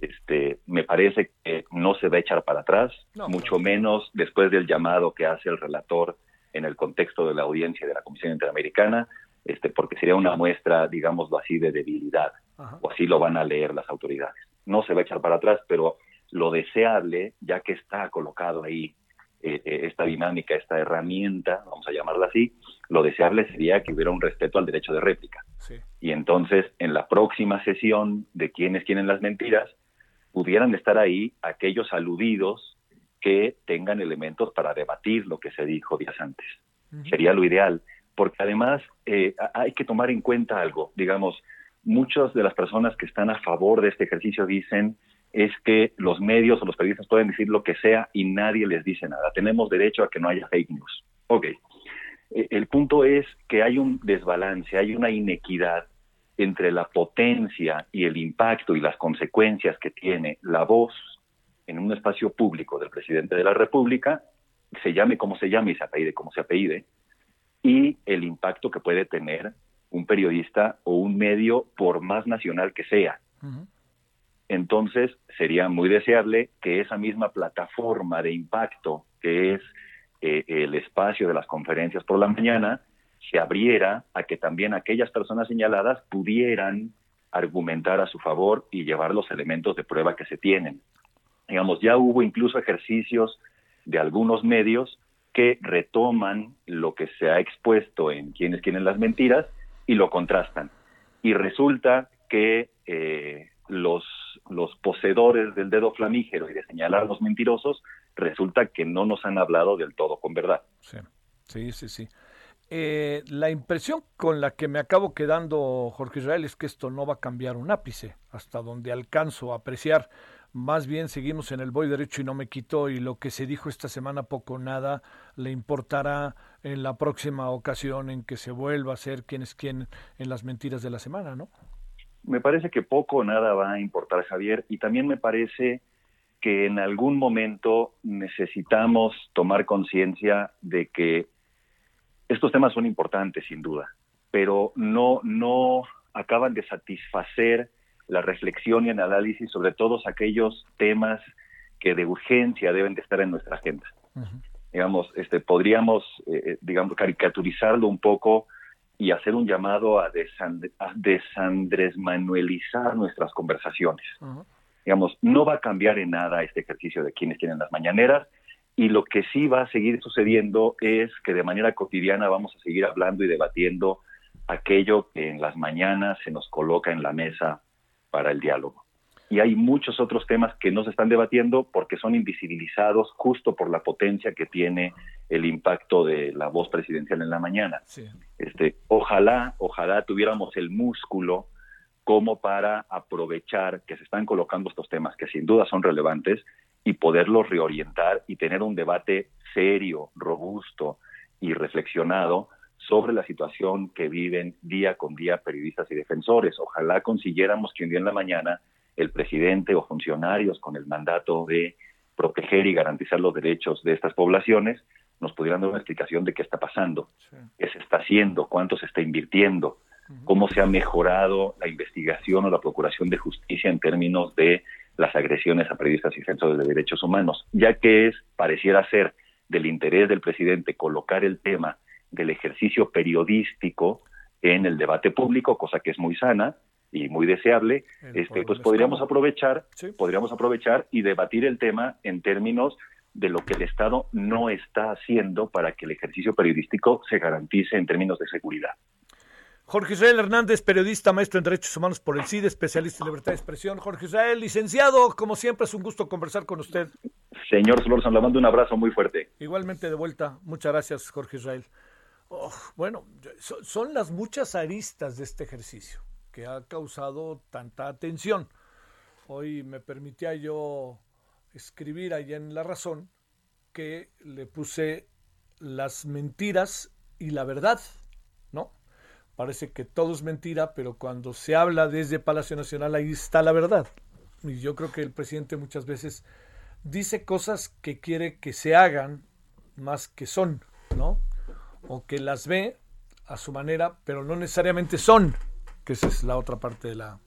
este, me parece que no se va a echar para atrás, mucho menos después del llamado que hace el relator en el contexto de la audiencia de la Comisión Interamericana, este, porque sería una muestra, digámoslo así, de debilidad, o así lo van a leer las autoridades. No se va a echar para atrás, pero lo deseable, ya que está colocado ahí eh, eh, esta dinámica, esta herramienta, vamos a llamarla así, lo deseable sería que hubiera un respeto al derecho de réplica. Y entonces, en la próxima sesión de quienes tienen las mentiras, pudieran estar ahí aquellos aludidos que tengan elementos para debatir lo que se dijo días antes. Sería lo ideal, porque además eh, hay que tomar en cuenta algo, digamos, muchas de las personas que están a favor de este ejercicio dicen es que los medios o los periodistas pueden decir lo que sea y nadie les dice nada. Tenemos derecho a que no haya fake news. Ok. E, el punto es que hay un desbalance, hay una inequidad entre la potencia y el impacto y las consecuencias que tiene la voz en un espacio público del presidente de la República, se llame como se llame y se apellide como se apellide, y el impacto que puede tener un periodista o un medio por más nacional que sea entonces sería muy deseable que esa misma plataforma de impacto que es eh, el espacio de las conferencias por la mañana se abriera a que también aquellas personas señaladas pudieran argumentar a su favor y llevar los elementos de prueba que se tienen. Digamos, ya hubo incluso ejercicios de algunos medios que retoman lo que se ha expuesto en quienes quieren las mentiras y lo contrastan. Y resulta que eh, los, los poseedores del dedo flamígero y de señalar a los mentirosos, resulta que no nos han hablado del todo con verdad. Sí, sí, sí. sí. Eh, la impresión con la que me acabo quedando, Jorge Israel, es que esto no va a cambiar un ápice, hasta donde alcanzo a apreciar. Más bien seguimos en el voy derecho y no me quito y lo que se dijo esta semana poco nada le importará en la próxima ocasión en que se vuelva a ser quién es quién en las mentiras de la semana, ¿no? me parece que poco o nada va a importar, Javier, y también me parece que en algún momento necesitamos tomar conciencia de que estos temas son importantes, sin duda, pero no, no acaban de satisfacer la reflexión y el análisis sobre todos aquellos temas que de urgencia deben de estar en nuestra agenda. Digamos, este, podríamos, eh, eh, digamos, caricaturizarlo un poco y hacer un llamado a, desandresmanuelizar nuestras conversaciones. Digamos, no va a cambiar en nada este ejercicio de quienes tienen las mañaneras y lo que sí va a seguir sucediendo es que de manera cotidiana vamos a seguir hablando y debatiendo aquello que en las mañanas se nos coloca en la mesa para el diálogo y hay muchos otros temas que no se están debatiendo porque son invisibilizados justo por la potencia que tiene el impacto de la voz presidencial en la mañana. Este, ojalá, ojalá tuviéramos el músculo como para aprovechar que se están colocando estos temas que sin duda son relevantes y poderlos reorientar y tener un debate serio, robusto y reflexionado sobre la situación que viven día con día periodistas y defensores. Ojalá consiguiéramos que un día en la mañana el presidente o funcionarios con el mandato de proteger y garantizar los derechos de estas poblaciones nos pudieran dar una explicación de qué está pasando, qué se está haciendo, cuánto se está invirtiendo, cómo se ha mejorado la investigación o la procuración de justicia en términos de las agresiones a periodistas y defensores de derechos humanos, ya que es, pareciera ser, del interés del presidente colocar el tema del ejercicio periodístico en el debate público, cosa que es muy sana, y muy deseable, este, pues podríamos aprovechar, podríamos aprovechar y debatir el tema en términos de lo que el Estado no está haciendo para que el ejercicio periodístico se garantice en términos de seguridad. Jorge Israel Hernández, periodista, maestro en Derechos Humanos por el CID, especialista en libertad de expresión. Jorge Israel, licenciado, como siempre es un gusto conversar con usted. Señor Solórzano, le mando un abrazo muy fuerte. Igualmente de vuelta. Muchas gracias, Jorge Israel. Bueno, son las muchas aristas de este ejercicio que ha causado tanta atención. Hoy me permitía yo escribir ahí en La Razón que le puse las mentiras y la verdad, ¿no? Parece que todo es mentira, pero cuando se habla desde Palacio Nacional ahí está la verdad. Y yo creo que el presidente muchas veces dice cosas que quiere que se hagan más que son, ¿no? O que las ve a su manera, pero no necesariamente son, que esa es la otra parte de la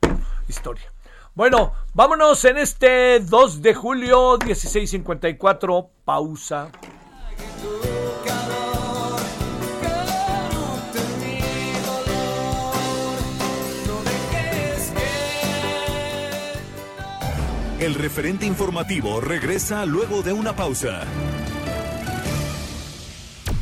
historia. Bueno, vámonos en este 2 de julio, 1654, pausa. El referente informativo regresa luego de una pausa.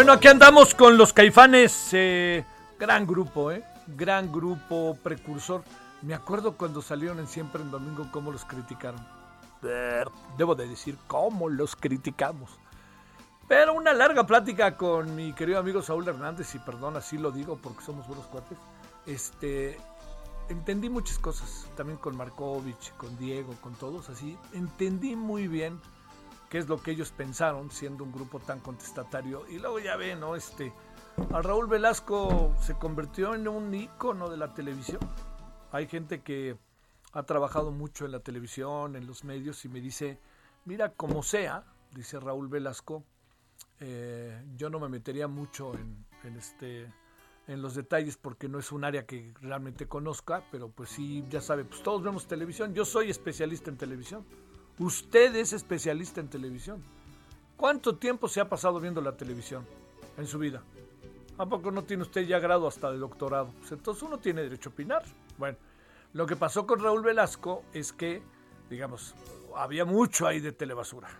Bueno, aquí andamos con los caifanes. Eh, gran grupo, ¿eh? Gran grupo, precursor. Me acuerdo cuando salieron en Siempre en Domingo cómo los criticaron. Debo de decir cómo los criticamos. Pero una larga plática con mi querido amigo Saúl Hernández, y perdón, así lo digo porque somos buenos cuates. Este, entendí muchas cosas, también con Markovich, con Diego, con todos así. Entendí muy bien qué es lo que ellos pensaron siendo un grupo tan contestatario. Y luego ya ve, ¿no? Este, a Raúl Velasco se convirtió en un ícono de la televisión. Hay gente que ha trabajado mucho en la televisión, en los medios, y me dice, mira, como sea, dice Raúl Velasco, eh, yo no me metería mucho en, en, este en los detalles porque no es un área que realmente conozca, pero pues sí, ya sabe, pues todos vemos televisión, yo soy especialista en televisión, Usted es especialista en televisión. ¿Cuánto tiempo se ha pasado viendo la televisión en su vida? ¿A poco no tiene usted ya grado hasta de doctorado? Pues entonces uno tiene derecho a opinar. Bueno, lo que pasó con Raúl Velasco es que, digamos, había mucho ahí de telebasura.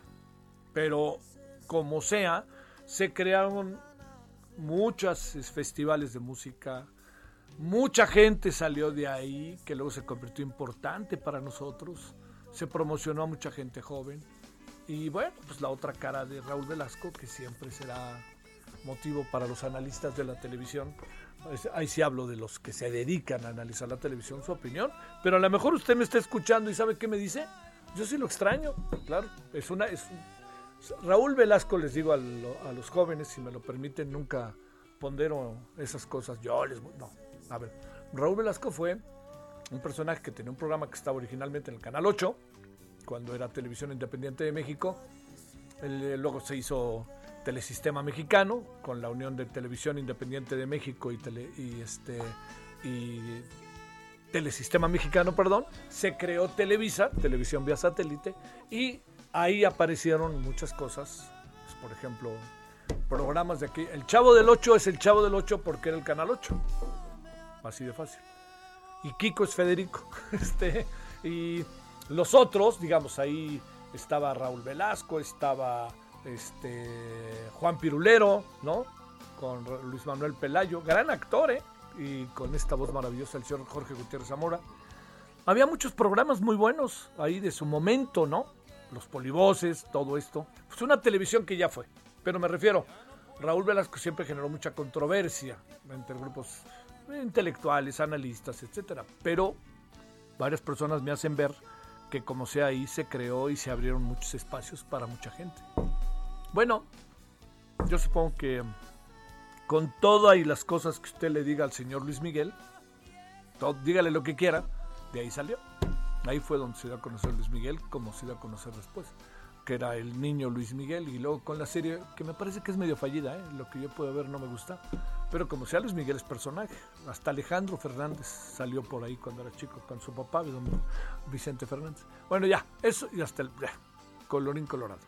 Pero como sea, se crearon muchos festivales de música, mucha gente salió de ahí, que luego se convirtió importante para nosotros, se promocionó a mucha gente joven. Y bueno, pues la otra cara de Raúl Velasco, que siempre será motivo para los analistas de la televisión. Pues, ahí sí hablo de los que se dedican a analizar la televisión, su opinión. Pero a lo mejor usted me está escuchando y sabe qué me dice. Yo sí lo extraño, claro. Es una, es Raúl Velasco, les digo a, los jóvenes, si me lo permiten, nunca pondero esas cosas. Yo les no. A ver, Raúl Velasco fue un personaje que tenía un programa que estaba originalmente en el Canal 8, cuando era Televisión Independiente de México. Eh, luego se hizo Telesistema Mexicano, con la unión de Televisión Independiente de México y, y, este, y Telesistema Mexicano, perdón, se creó Televisa, televisión vía satélite, y ahí aparecieron muchas cosas, pues, por ejemplo, programas de aquí. El Chavo del 8 es el Chavo del 8 porque era el Canal 8, así de fácil. Y Kiko es Federico, este, y los otros, digamos, ahí estaba Raúl Velasco, estaba este Juan Pirulero, ¿no? Con Luis Manuel Pelayo, gran actor, ¿eh? Y con esta voz maravillosa, el señor Jorge Gutiérrez Zamora. Había muchos programas muy buenos ahí de su momento, ¿no? Los polivoces, todo esto. Pues una televisión que ya fue. Pero me refiero, Raúl Velasco siempre generó mucha controversia entre grupos intelectuales, analistas, etcétera. Pero varias personas me hacen ver que como sea ahí se creó y se abrieron muchos espacios para mucha gente. Bueno, yo supongo que con todas y las cosas que usted le diga al señor Luis Miguel, dígale lo que quiera, de ahí salió. Ahí fue donde se dio a conocer Luis Miguel, como se dio a conocer después, que era el niño Luis Miguel, y luego con la serie, que me parece que es medio fallida, ¿eh? lo que yo puedo ver no me gusta, pero como sea Luis Miguel es personaje. Hasta Alejandro Fernández salió por ahí cuando era chico con su papá, Vicente Fernández. Bueno, ya, eso y hasta el colorín colorado.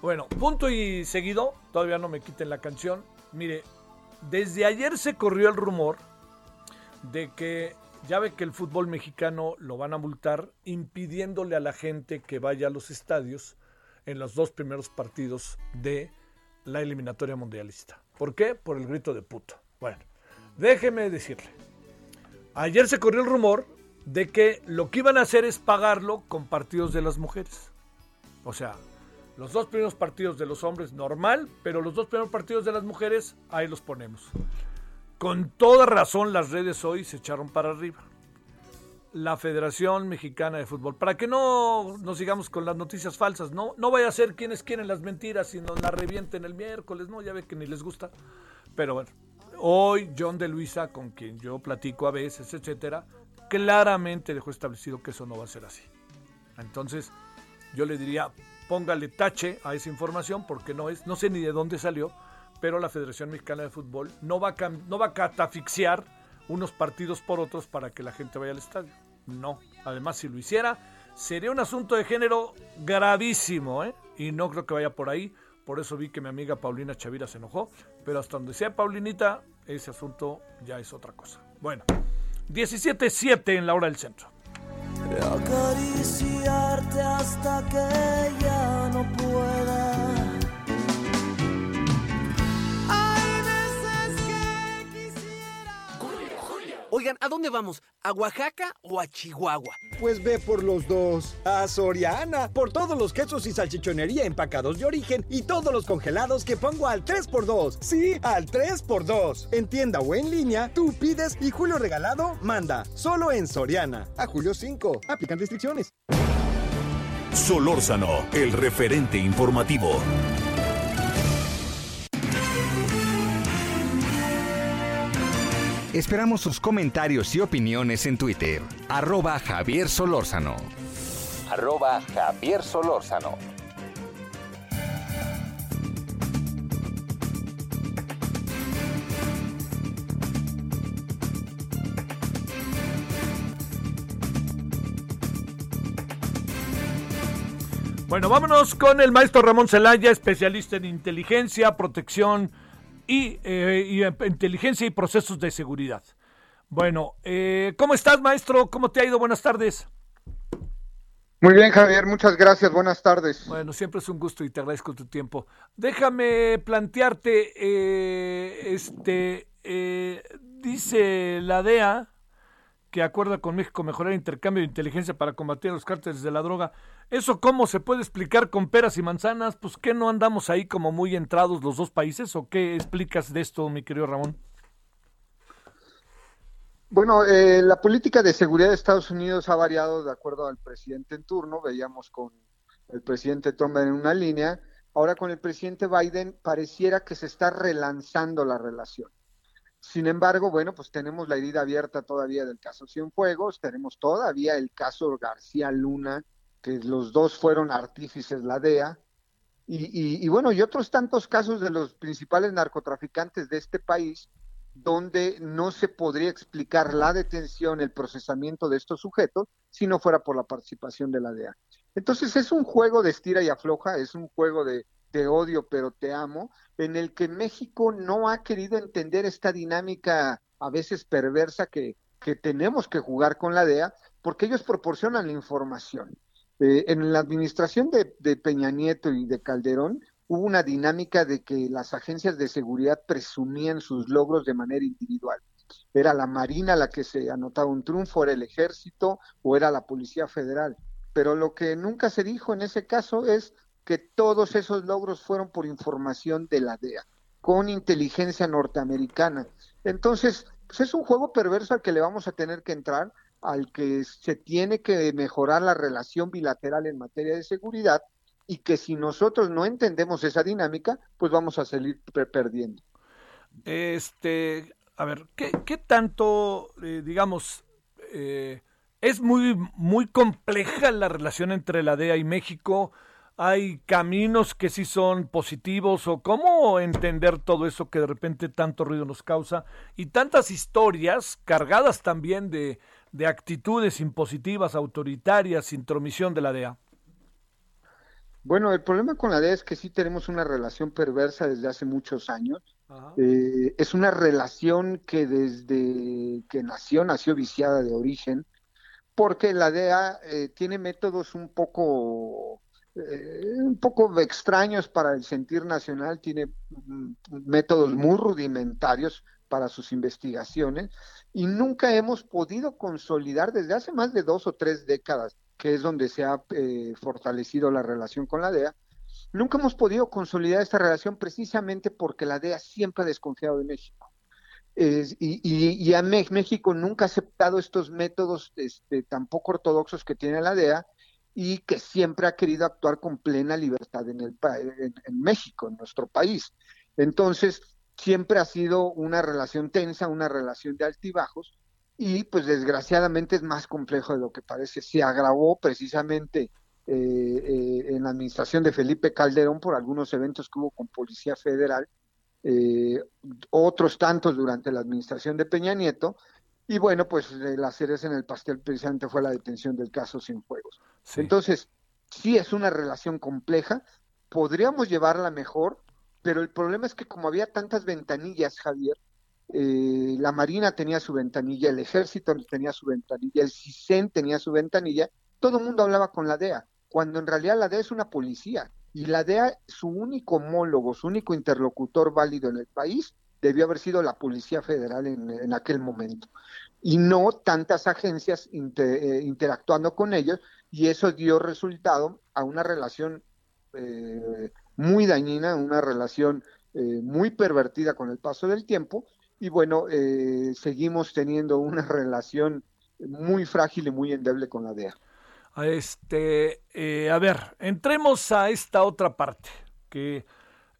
Bueno, punto y seguido, todavía no me quiten la canción. Mire, desde ayer se corrió el rumor de que ya ve que el fútbol mexicano lo van a multar impidiéndole a la gente que vaya a los estadios en los dos primeros partidos de la eliminatoria mundialista. ¿Por qué? Por el grito de puto. Bueno, déjeme decirle. Ayer se corrió el rumor de que lo que iban a hacer es pagarlo con partidos de las mujeres. O sea, los dos primeros partidos de los hombres normal, pero los dos primeros partidos de las mujeres ahí los ponemos. Con toda razón las redes hoy se echaron para arriba. La Federación Mexicana de Fútbol, para que no nos sigamos con las noticias falsas, no, no vaya a ser quienes quieren las mentiras y nos la revienten el miércoles, no, ya ve que ni les gusta. Pero bueno, hoy John de Luisa, con quien yo platico a veces, etcétera, claramente dejó establecido que eso no va a ser así. Entonces, yo le diría, póngale tache a esa información porque no es, no sé ni de dónde salió, pero la Federación Mexicana de Fútbol no va a, no va a catafixiar unos partidos por otros para que la gente vaya al estadio. No. Además, si lo hiciera, sería un asunto de género gravísimo, ¿eh? Y no creo que vaya por ahí. Por eso vi que mi amiga Paulina Chavira se enojó. Pero hasta donde sea Paulinita, ese asunto ya es otra cosa. Bueno, 17.7 en la hora del centro acariciarte hasta que ya no pueda. Oigan, ¿a dónde vamos? ¿A Oaxaca o a Chihuahua? Pues ve por los dos. A Soriana, por todos los quesos y salchichonería empacados de origen y todos los congelados que pongo al 3x2. Sí, al 3x2. En tienda o en línea, tú pides y Julio Regalado manda. Solo en Soriana. A julio 5. Aplican restricciones. Solórzano, el referente informativo. Esperamos sus comentarios y opiniones en Twitter. Arroba Javier Solórzano. Arroba Javier Solórzano. Bueno, vámonos con el maestro Ramón Celaya, especialista en inteligencia, protección y, eh, inteligencia y procesos de seguridad. Bueno, eh, ¿cómo estás, maestro? ¿Cómo te ha ido? Buenas tardes. Muy bien, Javier, muchas gracias, buenas tardes. Bueno, siempre es un gusto y te agradezco tu tiempo. Déjame plantearte, eh, este, eh, dice la DEA que acuerda con México mejorar el intercambio de inteligencia para combatir los cárteles de la droga. ¿Eso cómo se puede explicar con peras y manzanas? Pues que no andamos ahí como muy entrados los dos países o qué explicas de esto, mi querido Ramón? Bueno, eh, la política de seguridad de Estados Unidos ha variado de acuerdo al presidente en turno. Veíamos con el presidente Trump en una línea. Ahora con el presidente Biden pareciera que se está relanzando la relación. Sin embargo, bueno, pues tenemos la herida abierta todavía del caso Cienfuegos, tenemos todavía el caso García Luna, que los dos fueron artífices la DEA, y, y bueno, y otros tantos casos de los principales narcotraficantes de este país donde no se podría explicar la detención, el procesamiento de estos sujetos, si no fuera por la participación de la DEA. Entonces es un juego de estira y afloja, es un juego de, odio pero te amo, en el que México no ha querido entender esta dinámica a veces perversa que, tenemos que jugar con la DEA, porque ellos proporcionan la información. Eh, en la administración de, de Peña Nieto y de Calderón, hubo una dinámica de que las agencias de seguridad presumían sus logros de manera individual. Era la Marina la que se anotaba un triunfo, era el ejército o era la Policía Federal. Pero lo que nunca se dijo en ese caso es que todos esos logros fueron por información de la DEA, con inteligencia norteamericana. Entonces, pues es un juego perverso al que le vamos a tener que entrar, al que se tiene que mejorar la relación bilateral en materia de seguridad y que si nosotros no entendemos esa dinámica, pues vamos a salir perdiendo. Este, a ver, ¿qué, qué tanto, eh, digamos, eh, es muy, muy compleja la relación entre la DEA y México? ¿Hay caminos que sí son positivos o cómo entender todo eso que de repente tanto ruido nos causa y tantas historias cargadas también de, de actitudes impositivas, autoritarias, intromisión de la DEA? Bueno, el problema con la DEA es que sí tenemos una relación perversa desde hace muchos años. Eh, es una relación que desde que nació, nació viciada de origen, porque la DEA eh, tiene métodos un poco, eh, un poco extraños para el sentir nacional, tiene mm, métodos muy rudimentarios para sus investigaciones y nunca hemos podido consolidar desde hace más de dos o tres décadas que es donde se ha eh, fortalecido la relación con la DEA, nunca hemos podido consolidar esta relación precisamente porque la DEA siempre ha desconfiado de México. y, a México nunca ha aceptado estos métodos este, tan poco ortodoxos que tiene la DEA y que siempre ha querido actuar con plena libertad en, el, en México, en nuestro país. Entonces, siempre ha sido una relación tensa, una relación de altibajos, y pues desgraciadamente es más complejo de lo que parece. Se agravó precisamente eh, eh, en la administración de Felipe Calderón por algunos eventos que hubo con Policía Federal, eh, otros tantos durante la administración de Peña Nieto, y bueno, pues la cereza en el pastel precisamente fue la detención del caso Sin Fuegos. Entonces, sí es una relación compleja, podríamos llevarla mejor, pero el problema es que como había tantas ventanillas, Javier, eh, la Marina tenía su ventanilla, el Ejército tenía su ventanilla, el CISEN tenía su ventanilla, todo el mundo hablaba con la DEA, cuando en realidad la DEA es una policía y la DEA, su único homólogo, su único interlocutor válido en el país, debió haber sido la Policía Federal en, aquel momento, y no tantas agencias eh, interactuando con ellos, y eso dio resultado a una relación eh, muy dañina, una relación muy pervertida con el paso del tiempo, y bueno, eh, seguimos teniendo una relación muy frágil y muy endeble con la DEA. Este, eh, a ver, entremos a esta otra parte, que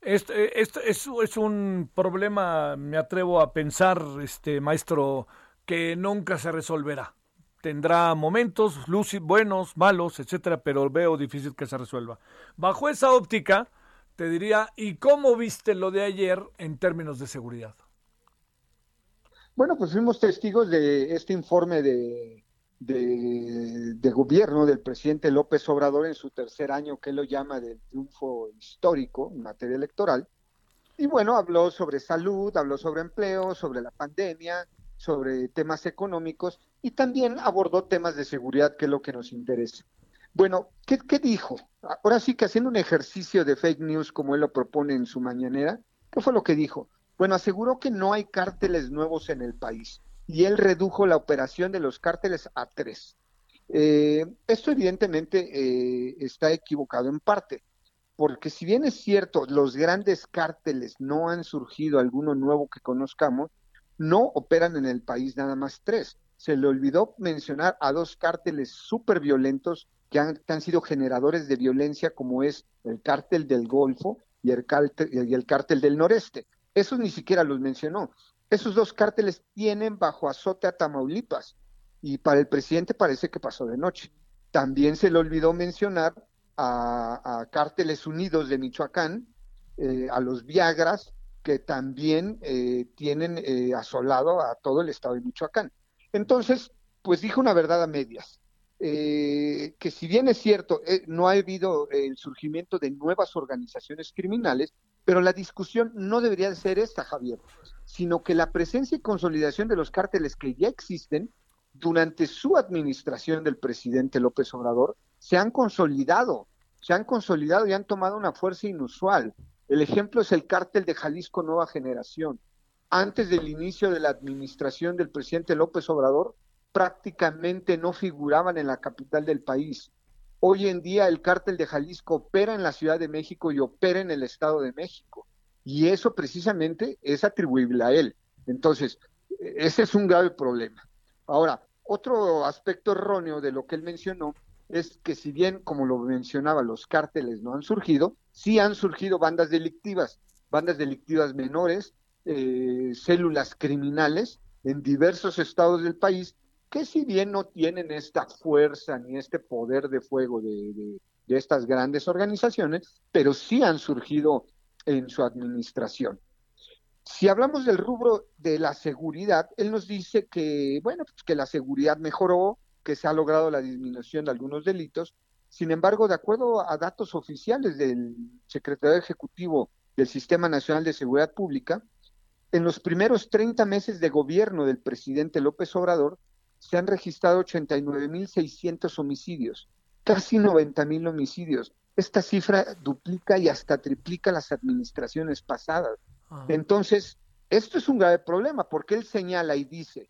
este, este es, es, un problema, me atrevo a pensar, este maestro, que nunca se resolverá. Tendrá momentos buenos, malos, etcétera, pero veo difícil que se resuelva. Bajo esa óptica, te diría, ¿y cómo viste lo de ayer en términos de seguridad? Bueno, pues fuimos testigos de este informe de, de, gobierno del presidente López Obrador en su tercer año, que lo llama del triunfo histórico en materia electoral. Y bueno, habló sobre salud, habló sobre empleo, sobre la pandemia, sobre temas económicos y también abordó temas de seguridad, que es lo que nos interesa. Bueno, ¿qué, ¿qué, dijo? Ahora sí que haciendo un ejercicio de fake news como él lo propone en su mañanera, ¿qué fue lo que dijo? Bueno, aseguró que no hay cárteles nuevos en el país y él redujo la operación de los cárteles a tres. Eh, esto evidentemente eh, está equivocado en parte, porque si bien es cierto, los grandes cárteles no han surgido alguno nuevo que conozcamos, no operan en el país nada más tres. Se le olvidó mencionar a dos cárteles súper violentos que han, sido generadores de violencia, como es el cártel del Golfo y el cártel, y el cártel del Noreste. Esos ni siquiera los mencionó. Esos dos cárteles tienen bajo azote a Tamaulipas y para el presidente parece que pasó de noche. También se le olvidó mencionar a, cárteles unidos de Michoacán, eh, a los Viagras, que también eh, tienen eh, asolado a todo el estado de Michoacán. Entonces, pues dijo una verdad a medias, que si bien es cierto, no ha habido el surgimiento de nuevas organizaciones criminales, pero la discusión no debería ser esta, Javier, sino que la presencia y consolidación de los cárteles que ya existen durante su administración del presidente López Obrador se han consolidado, se han consolidado y han tomado una fuerza inusual. El ejemplo es el cártel de Jalisco Nueva Generación. Antes del inicio de la administración del presidente López Obrador, prácticamente no figuraban en la capital del país. Hoy en día el cártel de Jalisco opera en la Ciudad de México y opera en el Estado de México. Y eso precisamente es atribuible a él. Entonces, ese es un grave problema. Ahora, otro aspecto erróneo de lo que él mencionó es que si bien, como lo mencionaba, los cárteles no han surgido, sí han surgido bandas delictivas, bandas delictivas menores, eh, células criminales en diversos estados del país que si bien no tienen esta fuerza ni este poder de fuego de, estas grandes organizaciones, pero sí han surgido en su administración. Si hablamos del rubro de la seguridad, él nos dice que, bueno, pues que la seguridad mejoró, que se ha logrado la disminución de algunos delitos. Sin embargo, de acuerdo a datos oficiales del secretario ejecutivo del Sistema Nacional de Seguridad Pública, en los primeros 30 meses de gobierno del presidente López Obrador, se han registrado 89.600 homicidios, casi 90.000 homicidios. Esta cifra duplica y hasta triplica las administraciones pasadas. Entonces, esto es un grave problema porque él señala y dice,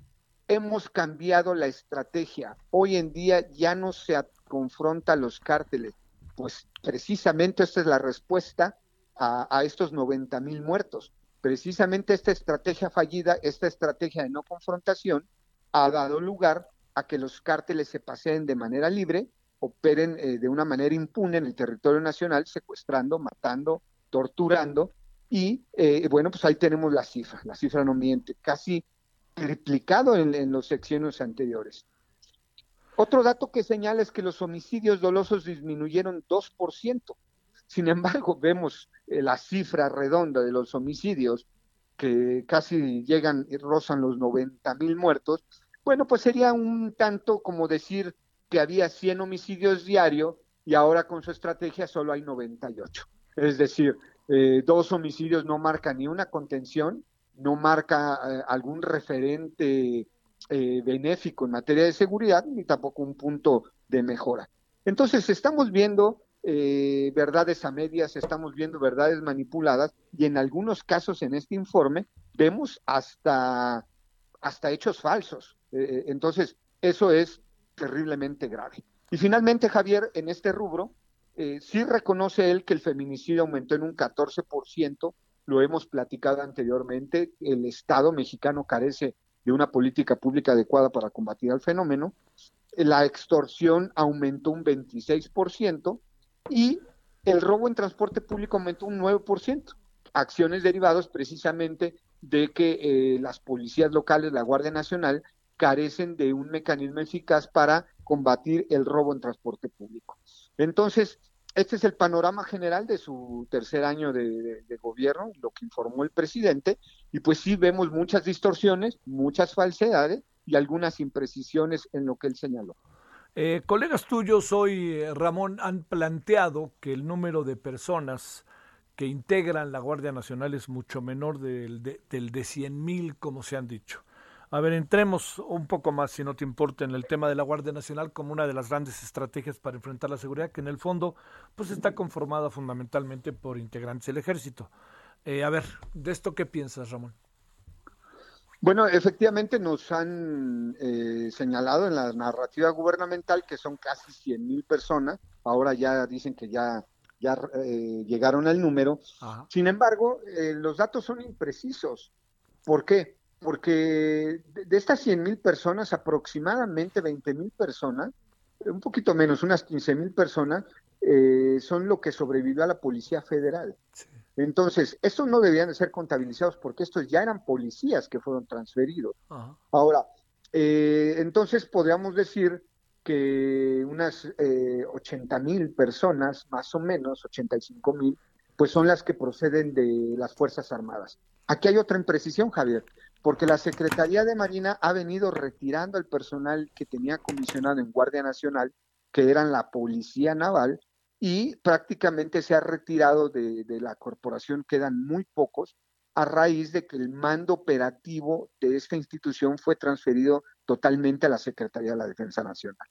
hemos cambiado la estrategia. Hoy en día ya no se confronta a los cárteles. Pues precisamente esta es la respuesta a, estos 90 mil muertos. Precisamente esta estrategia fallida, esta estrategia de no confrontación, ha dado lugar a que los cárteles se paseen de manera libre, operen eh, de una manera impune en el territorio nacional, secuestrando, matando, torturando, y eh, bueno, pues ahí tenemos la cifra, la cifra no miente, casi triplicado en, los secciones anteriores. Otro dato que señala es que los homicidios dolosos disminuyeron 2%. Sin embargo, vemos eh, la cifra redonda de los homicidios que casi llegan y rozan los 90 mil muertos, bueno, pues sería un tanto como decir que había 100 homicidios diarios y ahora con su estrategia solo hay 98. Es decir, eh, dos homicidios no marca ni una contención, no marca eh, algún referente eh, benéfico en materia de seguridad, ni tampoco un punto de mejora. Entonces, estamos viendo verdades a medias, estamos viendo verdades manipuladas y en algunos casos en este informe vemos hasta, hasta hechos falsos. Eh, eh, entonces, eso es terriblemente grave. Y finalmente, Javier, en este rubro, eh, sí reconoce él que el feminicidio aumentó en un 14%, lo hemos platicado anteriormente, el Estado mexicano carece de una política pública adecuada para combatir el fenómeno, la extorsión aumentó un 26% y el robo en transporte público aumentó un 9%, acciones derivadas precisamente de que las policías locales, la Guardia Nacional, carecen de un mecanismo eficaz para combatir el robo en transporte público. Entonces, este es el panorama general de su tercer año de, gobierno, lo que informó el presidente, y pues sí vemos muchas distorsiones, muchas falsedades, y algunas imprecisiones en lo que él señaló. Eh, colegas tuyos hoy, eh, Ramón, han planteado que el número de personas que integran la Guardia Nacional es mucho menor del de, del de 100 mil, como se han dicho. A ver, entremos un poco más, si no te importa, en el tema de la Guardia Nacional como una de las grandes estrategias para enfrentar la seguridad, que en el fondo pues está conformada fundamentalmente por integrantes del ejército. Eh, a ver, ¿de esto qué piensas, Ramón? Bueno, efectivamente nos han eh, señalado en la narrativa gubernamental que son casi 100 mil personas. Ahora ya dicen que ya, ya eh, llegaron al número. Sin embargo, eh, los datos son imprecisos. ¿Por qué? Porque de, estas 100 mil personas, aproximadamente 20 mil personas, un poquito menos, unas 15 mil personas, son lo que sobrevivió a la Policía Federal. Sí. Entonces, estos no debían de ser contabilizados porque estos ya eran policías que fueron transferidos. Ahora, eh, entonces podríamos decir que unas eh, 80 mil personas, más o menos, 85 mil, pues son las que proceden de las Fuerzas Armadas. Aquí hay otra imprecisión, Javier, porque la Secretaría de Marina ha venido retirando el personal que tenía comisionado en Guardia Nacional, que eran la Policía Naval, y prácticamente se ha retirado de, la corporación, quedan muy pocos, a raíz de que el mando operativo de esta institución fue transferido totalmente a la Secretaría de la Defensa Nacional.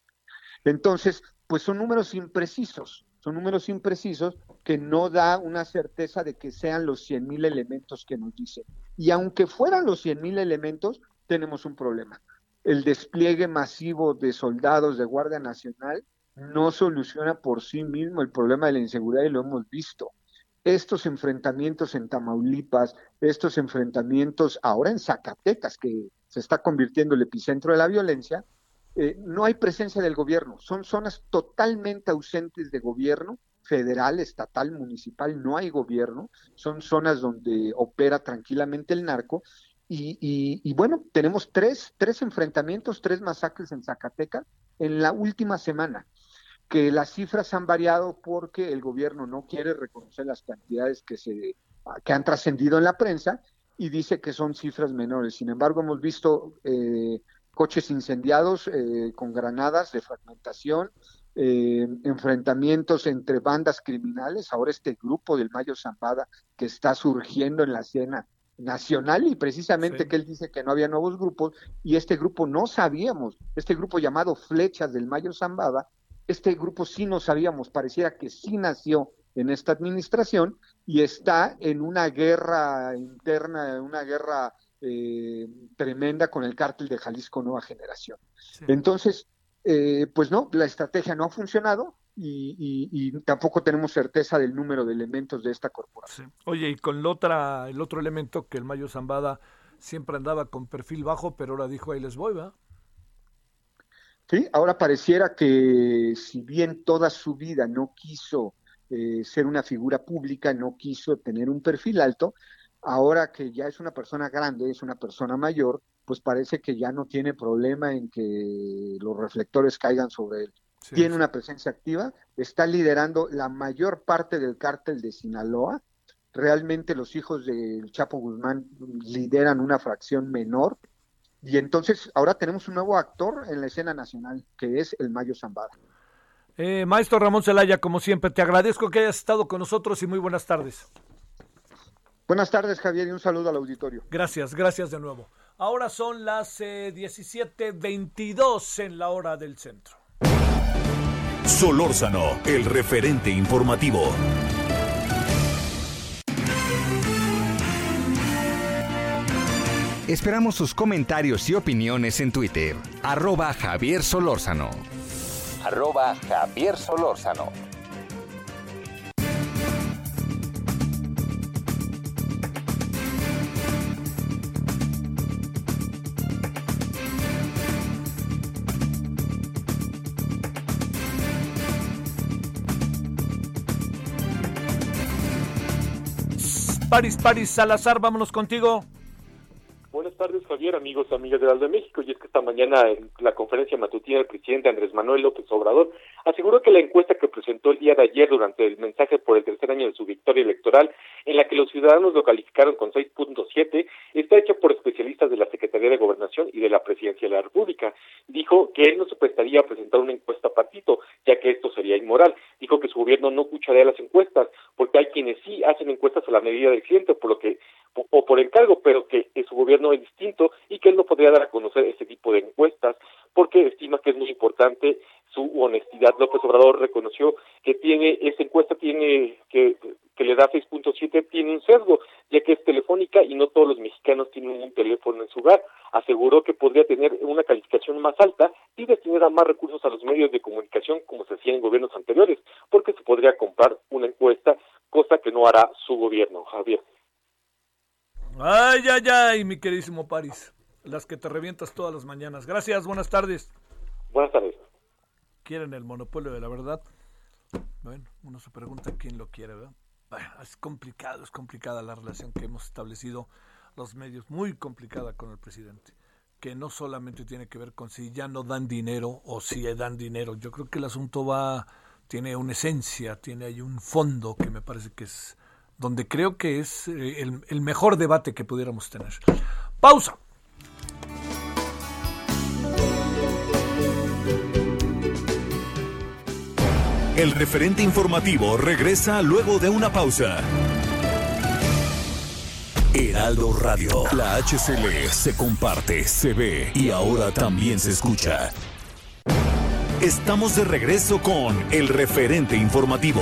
Entonces, pues son números imprecisos, son números imprecisos que no da una certeza de que sean los 100 mil elementos que nos dicen. Y aunque fueran los 100 mil elementos, tenemos un problema. El despliegue masivo de soldados de Guardia Nacional no soluciona por sí mismo el problema de la inseguridad y lo hemos visto. Estos enfrentamientos en Tamaulipas, estos enfrentamientos ahora en Zacatecas, que se está convirtiendo el epicentro de la violencia, eh, no hay presencia del gobierno, son zonas totalmente ausentes de gobierno, federal, estatal, municipal, no hay gobierno, son zonas donde opera tranquilamente el narco. Y, bueno, tenemos tres, tres enfrentamientos, tres masacres en Zacatecas en la última semana que las cifras han variado porque el gobierno no quiere reconocer las cantidades que se que han trascendido en la prensa y dice que son cifras menores. Sin embargo, hemos visto eh, coches incendiados eh, con granadas de fragmentación, eh, enfrentamientos entre bandas criminales. Ahora este grupo del Mayo Zambada que está surgiendo en la escena nacional y precisamente que él dice que no había nuevos grupos y este grupo no sabíamos, este grupo llamado Flechas del Mayo Zambada este grupo sí no sabíamos, pareciera que sí nació en esta administración y está en una guerra interna, una guerra eh, tremenda con el cártel de Jalisco Nueva Generación. Entonces, eh, pues no, la estrategia no ha funcionado y, tampoco tenemos certeza del número de elementos de esta corporación. Oye, y con otra, el otro elemento que el Mayo Zambada siempre andaba con perfil bajo, pero ahora dijo ahí les voy, ¿va? ¿sí? Ahora pareciera que si bien toda su vida no quiso eh, ser una figura pública, no quiso tener un perfil alto, ahora que ya es una persona grande, es una persona mayor, pues parece que ya no tiene problema en que los reflectores caigan sobre él. Tiene una presencia activa, está liderando la mayor parte del cártel de Sinaloa. Realmente los hijos del Chapo Guzmán lideran una fracción menor, y entonces ahora tenemos un nuevo actor en la escena nacional, que es el Mayo Zambada. Eh, maestro Ramón Celaya, como siempre, te agradezco que hayas estado con nosotros y muy buenas tardes. Buenas tardes, Javier, y un saludo al auditorio. Gracias, gracias de nuevo. Ahora son las eh, 17:22 en la hora del centro. Solórzano, el referente informativo. Esperamos sus comentarios y opiniones en Twitter. Arroba Javier Solórzano. Arroba Javier Solórzano. Paris, Paris, Salazar, vámonos contigo. Buenas tardes, Javier, amigos, amigas de Aldo de México. Y es que esta mañana en la conferencia matutina el presidente Andrés Manuel López Obrador aseguró que la encuesta que presentó el día de ayer durante el mensaje por el tercer año de su victoria electoral, en la que los ciudadanos lo calificaron con 6.7, está hecha por especialistas de la Secretaría de Gobernación y de la Presidencia de la República. Dijo que él no se prestaría a presentar una encuesta a partito, ya que esto sería inmoral. Dijo que su gobierno no escucharía las encuestas, porque hay quienes sí hacen encuestas a la medida del cliente por lo que, o por encargo, pero que su gobierno es distinto y que él no podría dar a conocer ese tipo de encuestas porque estima que es muy importante su honestidad. López Obrador reconoció que tiene esa encuesta tiene que, que le da 6.7 tiene un sesgo, ya que es telefónica y no todos los mexicanos tienen un teléfono en su hogar. Aseguró que podría tener una calificación más alta y destinar más recursos a los medios de comunicación como se hacía en gobiernos anteriores, porque se podría comprar una encuesta, cosa que no hará su gobierno, Javier. Ay, ay, ay, mi queridísimo París. Las que te revientas todas las mañanas. Gracias, buenas tardes. Buenas tardes. ¿Quieren el monopolio de la verdad? Bueno, uno se pregunta quién lo quiere, ¿verdad? Bueno, es complicado, es complicada la relación que hemos establecido los medios, muy complicada con el presidente, que no solamente tiene que ver con si ya no dan dinero o si dan dinero. Yo creo que el asunto va, tiene una esencia, tiene ahí un fondo que me parece que es donde creo que es eh, el, mejor debate que pudiéramos tener. Pausa. El referente informativo regresa luego de una pausa. Heraldo Radio, la HCL se comparte, se ve y ahora también se escucha. Estamos de regreso con el referente informativo.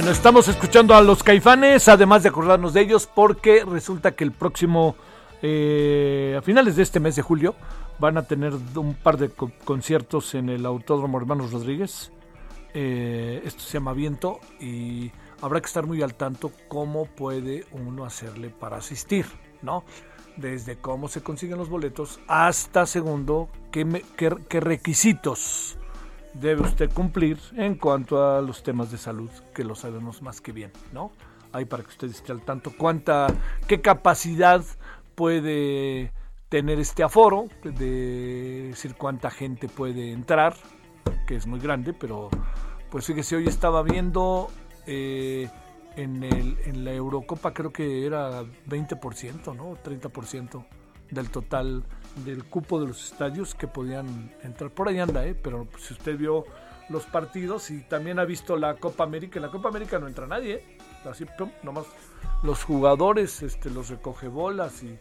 Bueno, estamos escuchando a los caifanes, además de acordarnos de ellos, porque resulta que el próximo, eh, a finales de este mes de julio, van a tener un par de conciertos en el Autódromo Hermanos Rodríguez. Eh, esto se llama Viento y habrá que estar muy al tanto cómo puede uno hacerle para asistir, ¿no? Desde cómo se consiguen los boletos hasta, segundo, qué, qué requisitos debe usted cumplir en cuanto a los temas de salud, que lo sabemos más que bien, ¿no? Ahí para que usted esté al tanto cuánta, qué capacidad puede tener este aforo, de decir cuánta gente puede entrar, que es muy grande, pero pues fíjese, hoy estaba viendo eh, en, el, en la Eurocopa creo que era 20%, ¿no? 30% del total del cupo de los estadios que podían entrar. Por ahí anda, ¿eh? pero si usted vio los partidos y también ha visto la Copa América, en la Copa América no entra nadie, ¿eh? así, pum, nomás los jugadores, este, los recoge bolas y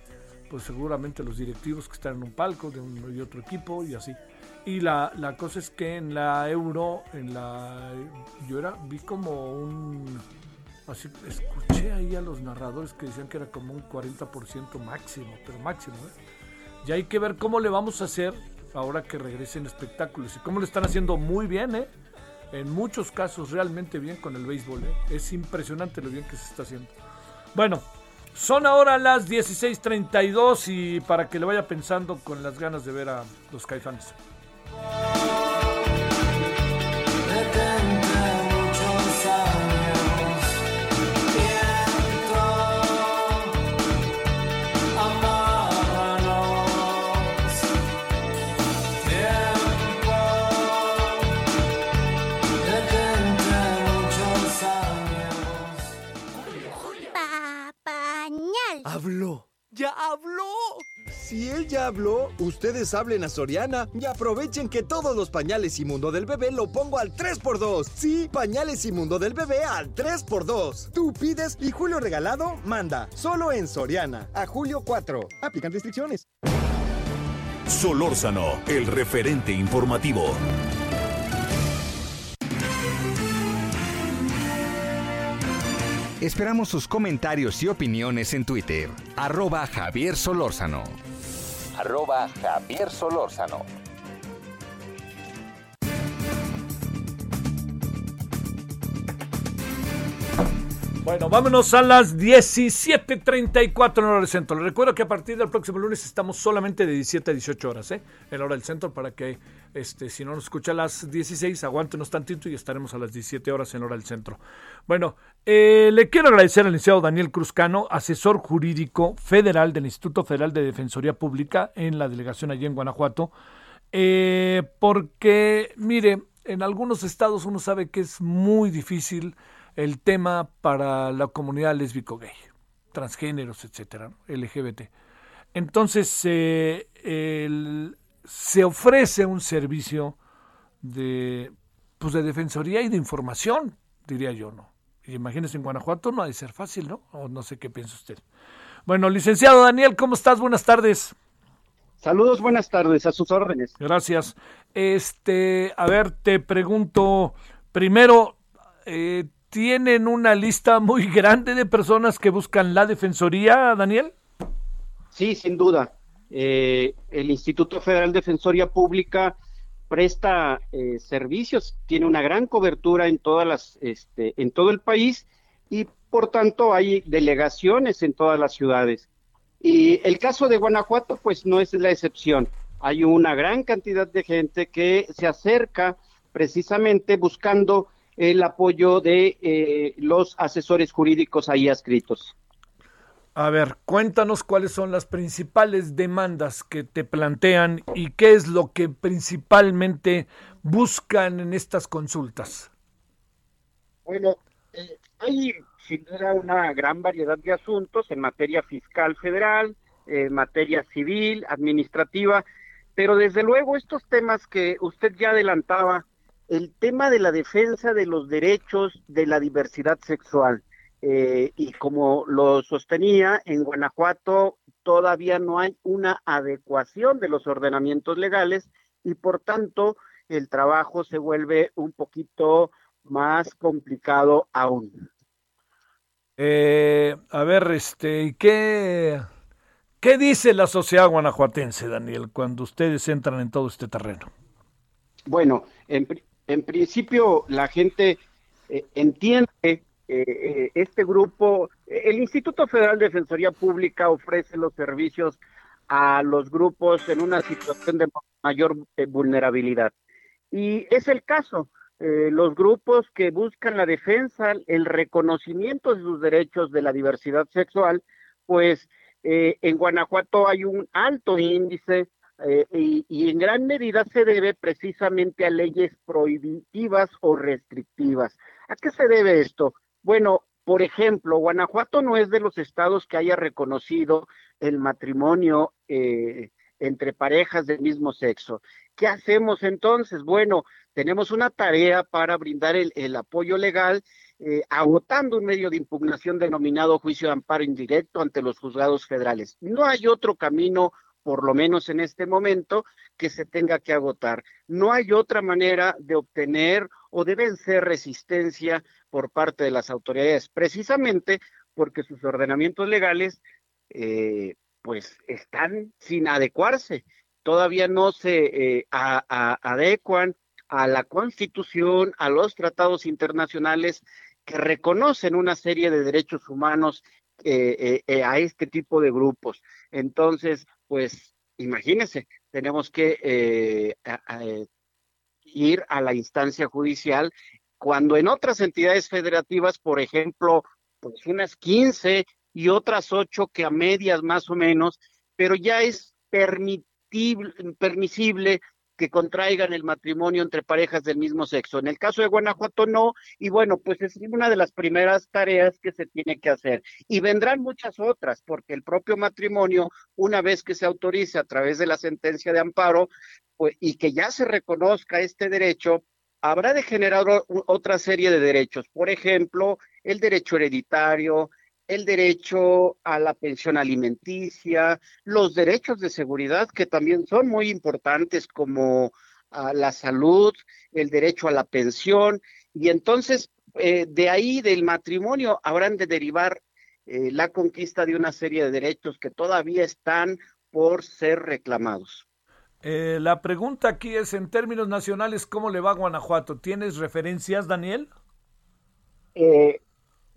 pues seguramente los directivos que están en un palco de otro equipo y así. Y la, la cosa es que en la Euro, en la yo era, vi como un así escuché ahí a los narradores que decían que era como un 40% máximo, pero máximo, ¿eh? Y hay que ver cómo le vamos a hacer ahora que regresen espectáculos y cómo lo están haciendo muy bien, ¿eh? En muchos casos realmente bien con el béisbol, ¿eh? Es impresionante lo bien que se está haciendo. Bueno, son ahora las 16:32 y para que le vaya pensando con las ganas de ver a los caifanes. Si él ya habló, ustedes hablen a Soriana y aprovechen que todos los pañales y mundo del bebé lo pongo al 3x2. Sí, pañales y mundo del bebé al 3x2. Tú pides y Julio Regalado manda. Solo en Soriana. A julio 4. Aplican restricciones. Solórzano, el referente informativo. Esperamos sus comentarios y opiniones en Twitter. Arroba Javier Solórzano. Arroba Javier Solórzano. Bueno, vámonos a las 17.34 en hora del centro. Les recuerdo que a partir del próximo lunes estamos solamente de 17 a 18 horas, ¿eh? En hora del centro, para que este, si no nos escucha a las 16, aguántenos tantito y estaremos a las 17 horas en hora del centro. Bueno, eh, le quiero agradecer al licenciado Daniel Cruzcano, asesor jurídico federal del Instituto Federal de Defensoría Pública en la delegación allí en Guanajuato, eh, porque, mire, en algunos estados uno sabe que es muy difícil el tema para la comunidad lésbico-gay, transgéneros, etcétera, LGBT. Entonces, eh, se ofrece un servicio de, pues de defensoría y de información, diría yo, ¿no? Y imagínese, en Guanajuato no ha de ser fácil, ¿no? O no sé qué piensa usted. Bueno, licenciado Daniel, ¿cómo estás? Buenas tardes. Saludos, buenas tardes, a sus órdenes. Gracias. Este, a ver, te pregunto, primero, eh, tienen una lista muy grande de personas que buscan la defensoría, Daniel? Sí, sin duda. Eh, el Instituto Federal de Defensoría Pública presta eh, servicios, tiene una gran cobertura en todas las, este, en todo el país y por tanto hay delegaciones en todas las ciudades. Y el caso de Guanajuato, pues no es la excepción. Hay una gran cantidad de gente que se acerca precisamente buscando el apoyo de eh, los asesores jurídicos ahí adscritos. A ver, cuéntanos cuáles son las principales demandas que te plantean y qué es lo que principalmente buscan en estas consultas. Bueno, eh, hay sin duda una gran variedad de asuntos en materia fiscal federal, en materia civil, administrativa, pero desde luego estos temas que usted ya adelantaba, el tema de la defensa de los derechos de la diversidad sexual. Eh, y como lo sostenía, en Guanajuato todavía no hay una adecuación de los ordenamientos legales y por tanto el trabajo se vuelve un poquito más complicado aún. Eh, a ver, este, ¿qué, ¿qué dice la sociedad guanajuatense, Daniel, cuando ustedes entran en todo este terreno? Bueno, en, en principio la gente eh, entiende eh, eh, este grupo, el Instituto Federal de Defensoría Pública ofrece los servicios a los grupos en una situación de mayor vulnerabilidad. Y es el caso, los grupos que buscan la defensa, el reconocimiento de sus derechos de la diversidad sexual, pues en Guanajuato hay un alto índice eh, y, en gran medida se debe precisamente a leyes prohibitivas o restrictivas. ¿A qué se debe esto? Bueno, por ejemplo, Guanajuato no es de los estados que haya reconocido el matrimonio eh, entre parejas del mismo sexo. ¿Qué hacemos entonces? Bueno, tenemos una tarea para brindar el, apoyo legal, eh, agotando un medio de impugnación denominado juicio de amparo indirecto ante los juzgados federales. No hay otro camino por lo menos en este momento, que se tenga que agotar. No hay otra manera de obtener o de vencer resistencia por parte de las autoridades, precisamente porque sus ordenamientos legales, eh, pues, están sin adecuarse. Todavía no se eh, adecuan a la Constitución, a los tratados internacionales que reconocen una serie de derechos humanos eh, a este tipo de grupos. Entonces, pues imagínense, tenemos que eh, eh, ir a la instancia judicial cuando en otras entidades federativas, por ejemplo, pues unas 15 y otras 8 que a medias más o menos, pero ya es permisible que contraigan el matrimonio entre parejas del mismo sexo. En el caso de Guanajuato no, y bueno, pues es una de las primeras tareas que se tiene que hacer. Y vendrán muchas otras, porque el propio matrimonio, una vez que se autorice a través de la sentencia de amparo, pues, y que ya se reconozca este derecho, habrá de generar otra serie de derechos. Por ejemplo, el derecho hereditario, el derecho a la pensión alimenticia, los derechos de seguridad que también son muy importantes como a la salud, el derecho a la pensión, y entonces eh, de ahí del matrimonio habrán de derivar eh, la conquista de una serie de derechos que todavía están por ser reclamados. Eh, la pregunta aquí es, en términos nacionales, ¿cómo le va a Guanajuato? ¿Tienes referencias, Daniel?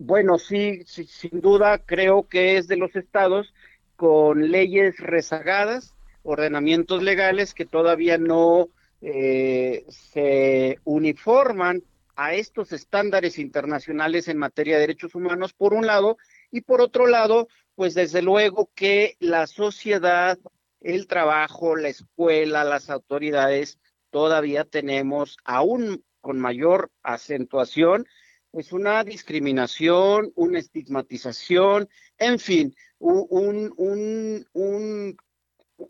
Bueno, sí, sí, sin duda creo que es de los estados con leyes rezagadas, ordenamientos legales que todavía no eh, se uniforman a estos estándares internacionales en materia de derechos humanos, por un lado, y por otro lado, pues desde luego que la sociedad, el trabajo, la escuela, las autoridades, todavía tenemos, aún con mayor acentuación, pues una discriminación, una estigmatización, en fin, un, un, un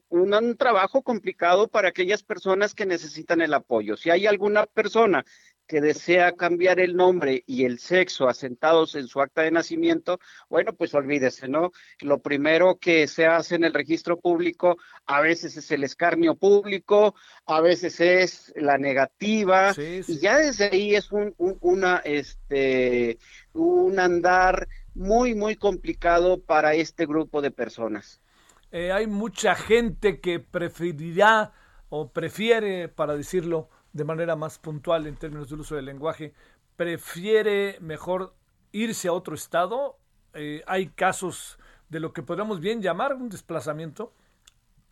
un, trabajo complicado para aquellas personas que necesitan el apoyo. Si hay alguna persona que desea cambiar el nombre y el sexo asentados en su acta de nacimiento, bueno, pues olvídese, ¿no? Lo primero que se hace en el registro público a veces es el escarnio público, a veces es la negativa, y ya desde ahí es un, una, este, un andar muy, muy complicado para este grupo de personas. Eh, hay mucha gente que preferirá o prefiere, para decirlo de manera más puntual en términos del uso del lenguaje, prefiere mejor irse a otro estado. Eh, hay casos de lo que podríamos bien llamar un desplazamiento.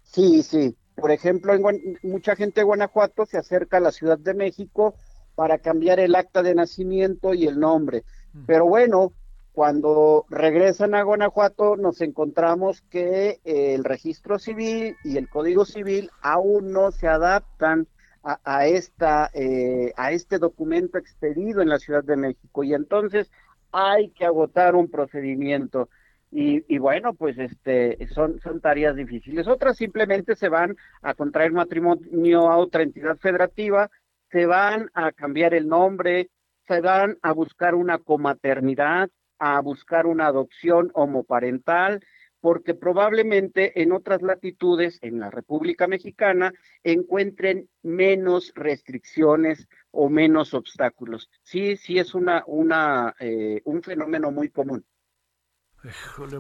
Sí, sí. Por ejemplo, en mucha gente de Guanajuato se acerca a la Ciudad de México para cambiar el acta de nacimiento y el nombre. Pero bueno, cuando regresan a Guanajuato nos encontramos que el registro civil y el código civil aún no se adaptan a, esta, eh, a este documento expedido en la Ciudad de México y entonces hay que agotar un procedimiento. Y, bueno, pues este son, son tareas difíciles. Otras simplemente se van a contraer matrimonio a otra entidad federativa, se van a cambiar el nombre, se van a buscar una comaternidad, a buscar una adopción homoparental, porque probablemente en otras latitudes, en la República Mexicana, encuentren menos restricciones o menos obstáculos. Sí, sí es una, una, eh, un fenómeno muy común.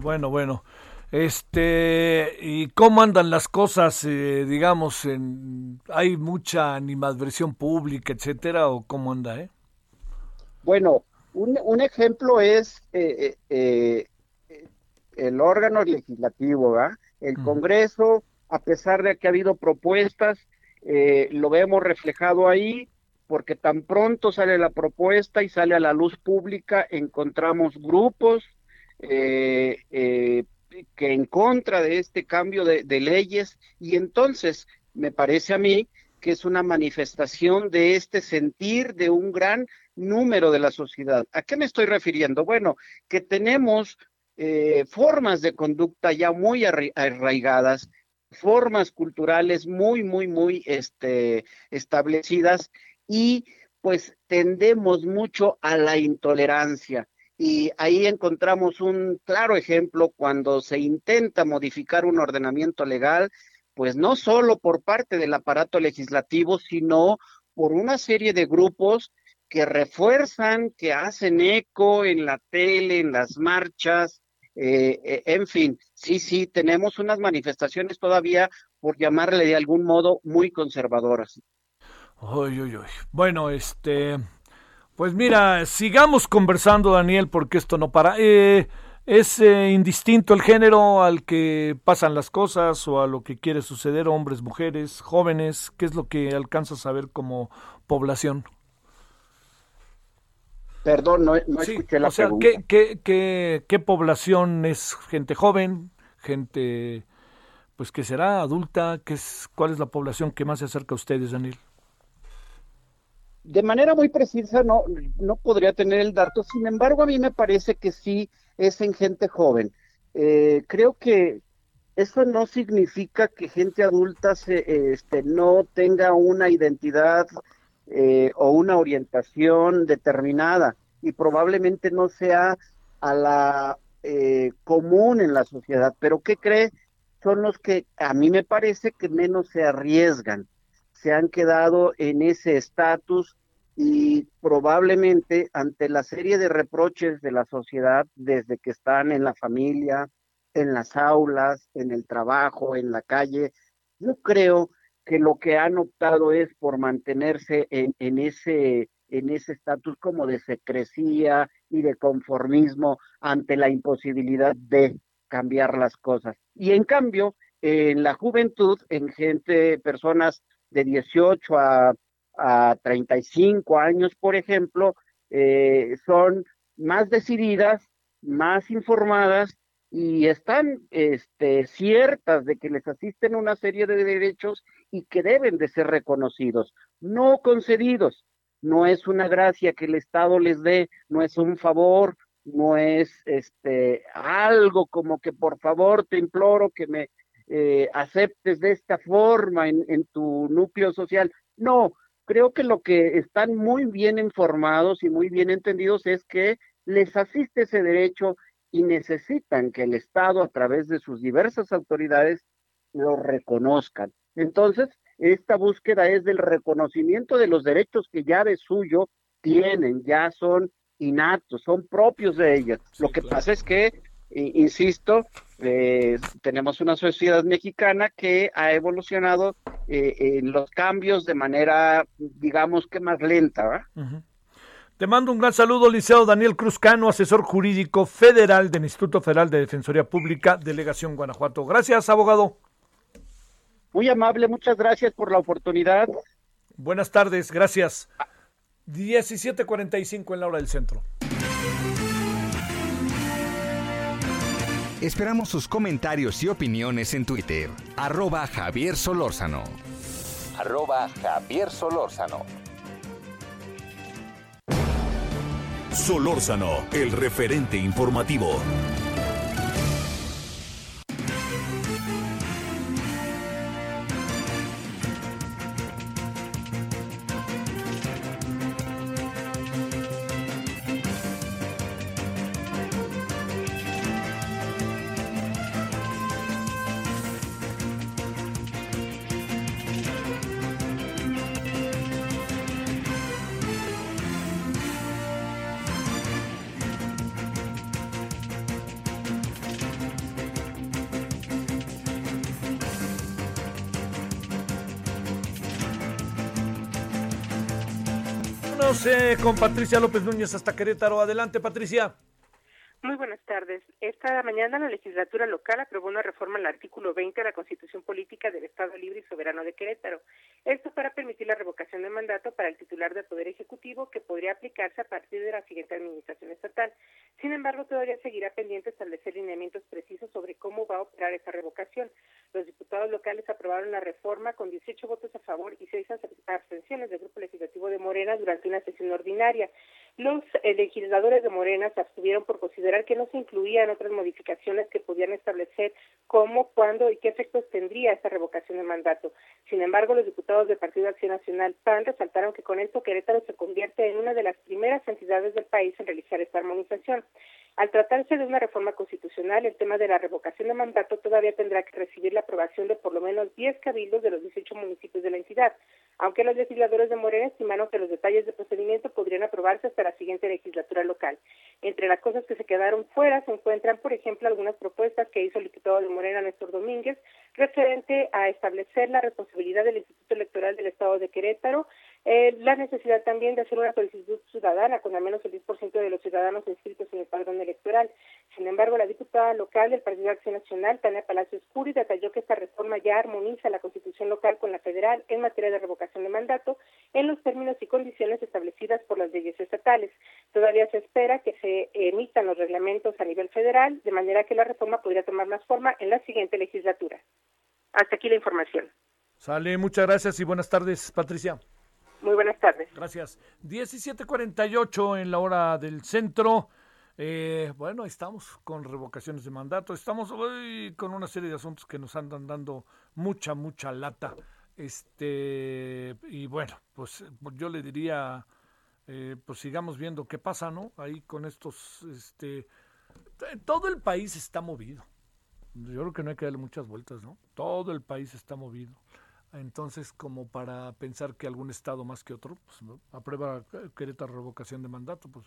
bueno, bueno. Este, ¿y cómo andan las cosas, eh, digamos, en, hay mucha animadversión pública, etcétera, o cómo anda, eh? Bueno, un, ejemplo es eh, eh, eh, el órgano legislativo, el Congreso, a pesar de que ha habido propuestas, lo vemos reflejado ahí, porque tan pronto sale la propuesta y sale a la luz pública, encontramos grupos que en contra de este cambio de, de leyes, y entonces me parece a mí que es una manifestación de este sentir de un gran número de la sociedad. ¿A qué me estoy refiriendo? Bueno, que tenemos eh, formas de conducta ya muy arraigadas, formas culturales muy, muy, muy este, establecidas y pues tendemos mucho a la intolerancia. Y ahí encontramos un claro ejemplo cuando se intenta modificar un ordenamiento legal, pues no solo por parte del aparato legislativo, sino por una serie de grupos que refuerzan, que hacen eco en la tele, en las marchas, eh, eh, en fin, sí, sí, tenemos unas manifestaciones todavía, por llamarle de algún modo, muy conservadoras. Uy, uy, uy. Bueno, este, pues mira, sigamos conversando, Daniel, porque esto no para. Eh, ¿Es indistinto el género al que pasan las cosas o a lo que quiere suceder, hombres, mujeres, jóvenes? ¿Qué es lo que alcanzas a ver como población? Perdón, no, escuché la o sea, ¿qué, qué, población es gente joven, gente, pues, que será adulta? ¿Qué es, ¿Cuál es la población que más se acerca a ustedes, Daniel? De manera muy precisa no, no podría tener el dato, sin embargo a mí me parece que sí es en gente joven. Eh, creo que eso no significa que gente adulta se, este, no tenga una identidad eh, o una orientación determinada y probablemente no sea a la eh, común en la sociedad, pero ¿qué cree? Son los que a mí me parece que menos se arriesgan, se han quedado en ese estatus y probablemente ante la serie de reproches de la sociedad desde que están en la familia, en las aulas, en el trabajo, en la calle, yo creo que lo que han optado es por mantenerse en, en ese en ese estatus como de secrecía y de conformismo ante la imposibilidad de cambiar las cosas. Y en cambio, en la juventud, en gente, personas de 18 a, a 35 años, por ejemplo, eh, son más decididas, más informadas y están este, ciertas de que les asisten una serie de derechos y que deben de ser reconocidos, no concedidos. No es una gracia que el Estado les dé, no es un favor, no es este algo como que por favor te imploro que me eh, aceptes de esta forma en, en tu núcleo social. No, creo que lo que están muy bien informados y muy bien entendidos es que les asiste ese derecho y necesitan que el Estado, a través de sus diversas autoridades, lo reconozcan. Entonces, esta búsqueda es del reconocimiento de los derechos que ya de suyo tienen, ya son innatos, son propios de ellas. lo que pasa es que, insisto, eh, tenemos una sociedad mexicana que ha evolucionado eh, en los cambios de manera, digamos que más lenta. ¿verdad? Te mando un gran saludo, Liceo Daniel Cruzcano, asesor jurídico federal del Instituto Federal de Defensoría Pública, Delegación Guanajuato. Gracias, abogado. Muy amable, muchas gracias por la oportunidad. Buenas tardes, gracias. 17:45 en la hora del centro. Esperamos sus comentarios y opiniones en Twitter. Arroba Javier Solórzano. Arroba Javier Solórzano. Solórzano, el referente informativo. Con Patricia López Núñez hasta Querétaro. Adelante, Patricia. Muy buenas tardes. Esta mañana la legislatura local aprobó una reforma al artículo 20 de la Constitución Política del Estado Libre y Soberano de Querétaro. Esto para permitir la revocación de mandato para el titular del Poder Ejecutivo que podría aplicarse a partir de la siguiente administración estatal. Sin embargo, todavía seguirá pendiente establecer lineamientos precisos sobre cómo va a operar esa revocación. Los diputados locales aprobaron la reforma con 18 votos a favor y 6 abstenciones del Grupo Legislativo de Morena durante una sesión ordinaria. Los legisladores de Morena se abstuvieron por considerar que no se incluían otras modificaciones que podían establecer cómo, cuándo y qué efectos tendría esta revocación de mandato. Sin embargo, los diputados del Partido Acción Nacional PAN resaltaron que con esto Querétaro se convierte en una de las primeras entidades del país en realizar esta armonización. Al tratarse de una reforma constitucional, el tema de la revocación de mandato todavía tendrá que recibir la aprobación de por lo menos 10 cabildos de los 18 municipios de la entidad, aunque los legisladores de Morena estimaron que los detalles del procedimiento podrían aprobarse hasta la siguiente legislatura local. Entre las cosas que se quedaron fuera se encuentran, por ejemplo, algunas propuestas que hizo el diputado de Morena, Néstor Domínguez, referente a establecer la responsabilidad del Instituto Electoral del Estado de Querétaro, eh, la necesidad también de hacer una solicitud ciudadana con al menos el 10% de los ciudadanos inscritos en el padrón electoral. Sin embargo, la diputada local del Partido de Acción Nacional, Tania Palacios Curi, detalló que esta reforma ya armoniza la constitución local con la federal en materia de revocación de mandato en los términos y condiciones establecidas por las leyes estatales. Todavía se espera que se emitan los reglamentos a nivel federal, de manera que la reforma podría tomar más forma en la siguiente legislatura. Hasta aquí la información. Sale, muchas gracias y buenas tardes, Patricia. Muy buenas tardes. Gracias. 17:48 en la hora del centro. Eh, bueno, estamos con revocaciones de mandato. Estamos hoy con una serie de asuntos que nos andan dando mucha, mucha lata. Este, y bueno, pues yo le diría, eh, pues sigamos viendo qué pasa, ¿no? Ahí con estos, este, todo el país está movido. Yo creo que no hay que darle muchas vueltas, ¿no? Todo el país está movido. Entonces, como para pensar que algún estado más que otro, pues, ¿no? aprueba Querétaro revocación de mandato, pues,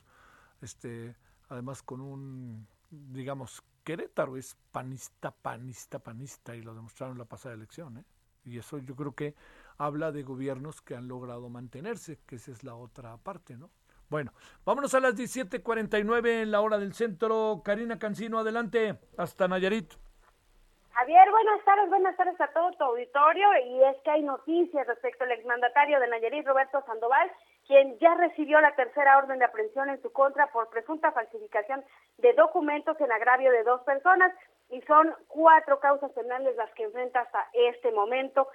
este, además con un, digamos, Querétaro es panista, panista, panista, y lo demostraron la pasada elección, ¿eh? Y eso yo creo que habla de gobiernos que han logrado mantenerse, que esa es la otra parte, ¿no? Bueno, vámonos a las 17:49 en la hora del centro. Karina Cancino, adelante, hasta Nayarit. Javier, buenas tardes, buenas tardes a todo tu auditorio. Y es que hay noticias respecto al exmandatario de Nayarit, Roberto Sandoval, quien ya recibió la tercera orden de aprehensión en su contra por presunta falsificación de documentos en agravio de dos personas. Y son cuatro causas penales las que enfrenta hasta este momento.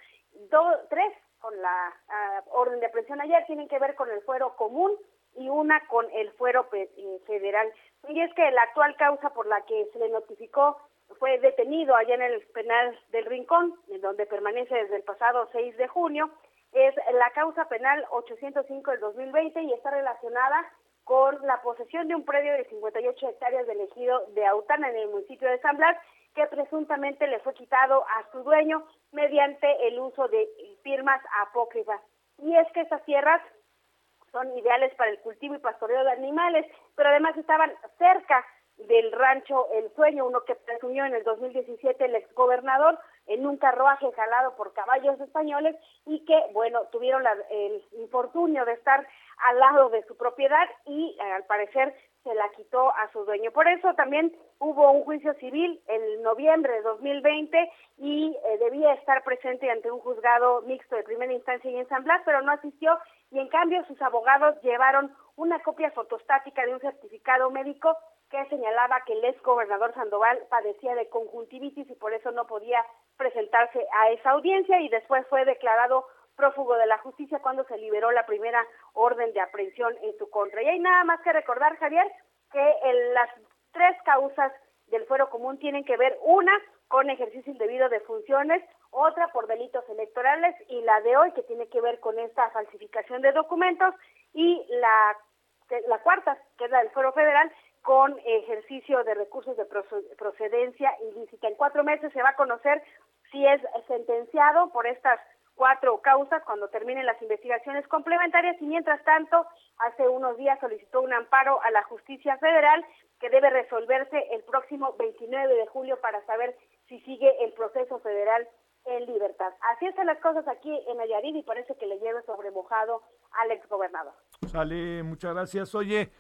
tres con la ah, orden de aprehensión ayer tienen que ver con el fuero común y una con el fuero eh, federal. Y es que la actual causa por la que se le notificó fue detenido allá en el penal del Rincón, en donde permanece desde el pasado 6 de junio, es la causa penal 805 del 2020 y está relacionada con la posesión de un predio de 58 hectáreas del ejido de Autana en el municipio de San Blas, que presuntamente le fue quitado a su dueño mediante el uso de firmas apócrifas. Y es que estas tierras son ideales para el cultivo y pastoreo de animales, pero además estaban cerca del rancho El Sueño, uno que presumió en el 2017 el exgobernador en un carruaje jalado por caballos españoles y que, bueno, tuvieron el infortunio de estar al lado de su propiedad y eh, al parecer se la quitó a su dueño. Por eso también hubo un juicio civil en noviembre de 2020 y eh, debía estar presente ante un juzgado mixto de primera instancia y en San Blas, pero no asistió y en cambio sus abogados llevaron una copia fotostática de un certificado médico que señalaba que el ex gobernador Sandoval padecía de conjuntivitis y por eso no podía presentarse a esa audiencia y después fue declarado prófugo de la justicia cuando se liberó la primera orden de aprehensión en su contra. Y hay nada más que recordar, Javier, que las tres causas del fuero común tienen que ver una con ejercicio indebido de funciones, otra por delitos electorales y la de hoy que tiene que ver con esta falsificación de documentos y la, la cuarta, que es la del fuero federal, con ejercicio de recursos de procedencia ilícita. En cuatro meses se va a conocer si es sentenciado por estas cuatro causas cuando terminen las investigaciones complementarias y mientras tanto hace unos días solicitó un amparo a la justicia federal que debe resolverse el próximo 29 de julio para saber si sigue el proceso federal en libertad. Así están las cosas aquí en Nayarit y parece que le lleve sobremojado al exgobernador. Sale, muchas gracias. Oye,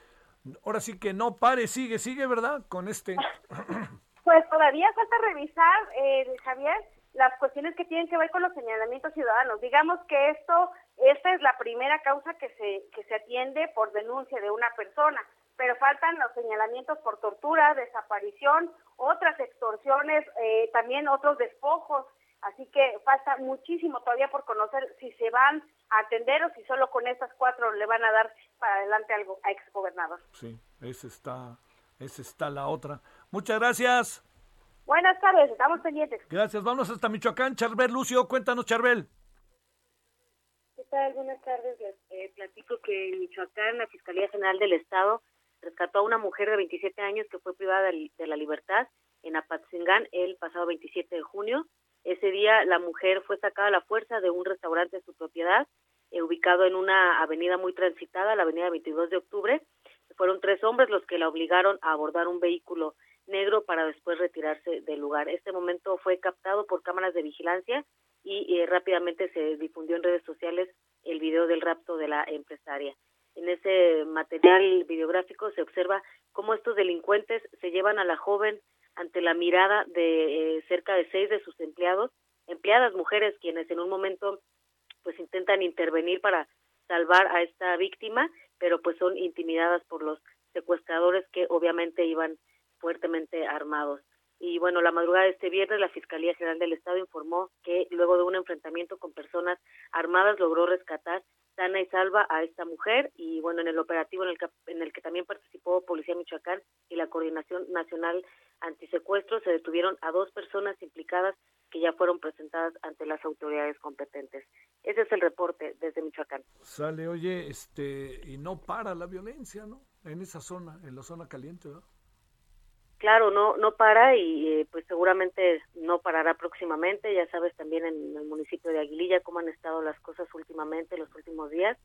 ahora sí que no pare, sigue, sigue, ¿verdad? Con este. Pues todavía falta revisar, eh, Javier, las cuestiones que tienen que ver con los señalamientos ciudadanos. Digamos que esto, esta es la primera causa que se, que se atiende por denuncia de una persona, pero faltan los señalamientos por tortura, desaparición, otras extorsiones, eh, también otros despojos. Así que falta muchísimo todavía por conocer si se van a atender o si solo con estas cuatro le van a dar para adelante algo a exgobernador. Sí, esa está, esa está la otra. Muchas gracias. Buenas tardes, estamos pendientes. Gracias, vamos hasta Michoacán. Charbel, Lucio, cuéntanos, Charbel. ¿Qué tal? Buenas tardes. Les eh, platico que en Michoacán la Fiscalía General del Estado rescató a una mujer de 27 años que fue privada de, la libertad en Apatzingán el pasado 27 de junio. Ese día la mujer fue sacada a la fuerza de un restaurante de su propiedad, eh, ubicado en una avenida muy transitada, la avenida 22 de octubre. Fueron tres hombres los que la obligaron a abordar un vehículo negro para después retirarse del lugar. Este momento fue captado por cámaras de vigilancia y eh, rápidamente se difundió en redes sociales el video del rapto de la empresaria. En ese material videográfico se observa cómo estos delincuentes se llevan a la joven ante la mirada de eh, cerca de seis de sus empleados, empleadas mujeres quienes en un momento pues intentan intervenir para salvar a esta víctima, pero pues son intimidadas por los secuestradores que obviamente iban fuertemente armados. Y bueno, la madrugada de este viernes la Fiscalía General del Estado informó que luego de un enfrentamiento con personas armadas logró rescatar sana y salva a esta mujer y bueno, en el operativo en el que, en el que también participó Policía Michoacán y la Coordinación Nacional Antisecuestro se detuvieron a dos personas implicadas que ya fueron presentadas ante las autoridades competentes. Ese es el reporte desde Michoacán. Sale, oye, este, y no para la violencia, ¿no? En esa zona, en la zona caliente, ¿verdad? claro, no no para y eh, pues seguramente no parará próximamente. Ya sabes también en el municipio de Aguililla cómo han estado las cosas últimamente, los últimos días.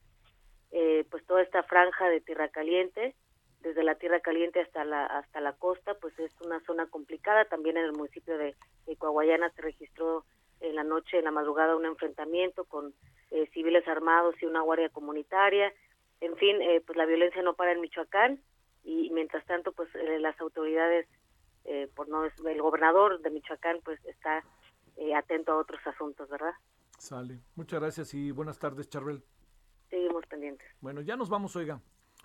Eh, pues toda esta franja de tierra caliente, desde la tierra caliente hasta la hasta la costa, pues es una zona complicada. También en el municipio de, de Coahuayana se registró en la noche, en la madrugada, un enfrentamiento con eh, civiles armados y una guardia comunitaria. En fin, eh, pues la violencia no para en Michoacán y mientras tanto, pues eh, las autoridades, por no el gobernador de Michoacán, pues está atento a otros asuntos, ¿verdad? Sale. Muchas gracias y buenas tardes, Charbel. Seguimos pendientes. Bueno, ya nos vamos, oiga.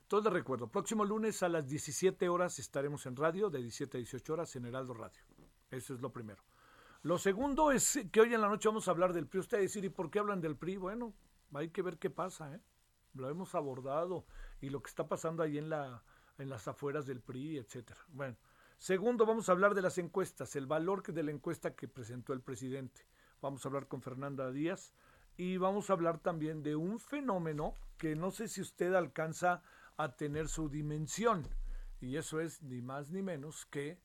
Todo les recuerdo, próximo lunes a las 17 horas estaremos en radio, de 17 a 18 horas en Heraldo Radio. Eso es lo primero. Lo segundo es que hoy en la noche vamos a hablar del PRI. Usted va a decir, ¿y por qué hablan del PRI? Bueno, hay que ver qué pasa, ¿eh? Lo hemos abordado y lo que está pasando ahí en, la, en las afueras del PRI, etcétera. Bueno, segundo, vamos a hablar de las encuestas, el valor de la encuesta que presentó el presidente. Vamos a hablar con Fernanda Díaz y vamos a hablar también de un fenómeno que no sé si usted alcanza a tener su dimensión. Y eso es ni más ni menos que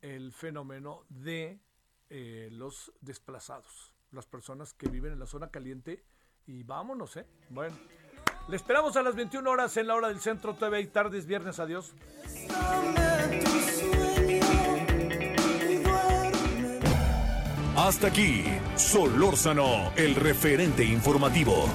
el fenómeno de eh, los desplazados, las personas que viven en la zona caliente y vámonos, ¿eh? Bueno, le esperamos a las 21 horas en la hora del centro TV y tardes, viernes, adiós. Hasta aquí, Solórzano, el referente informativo.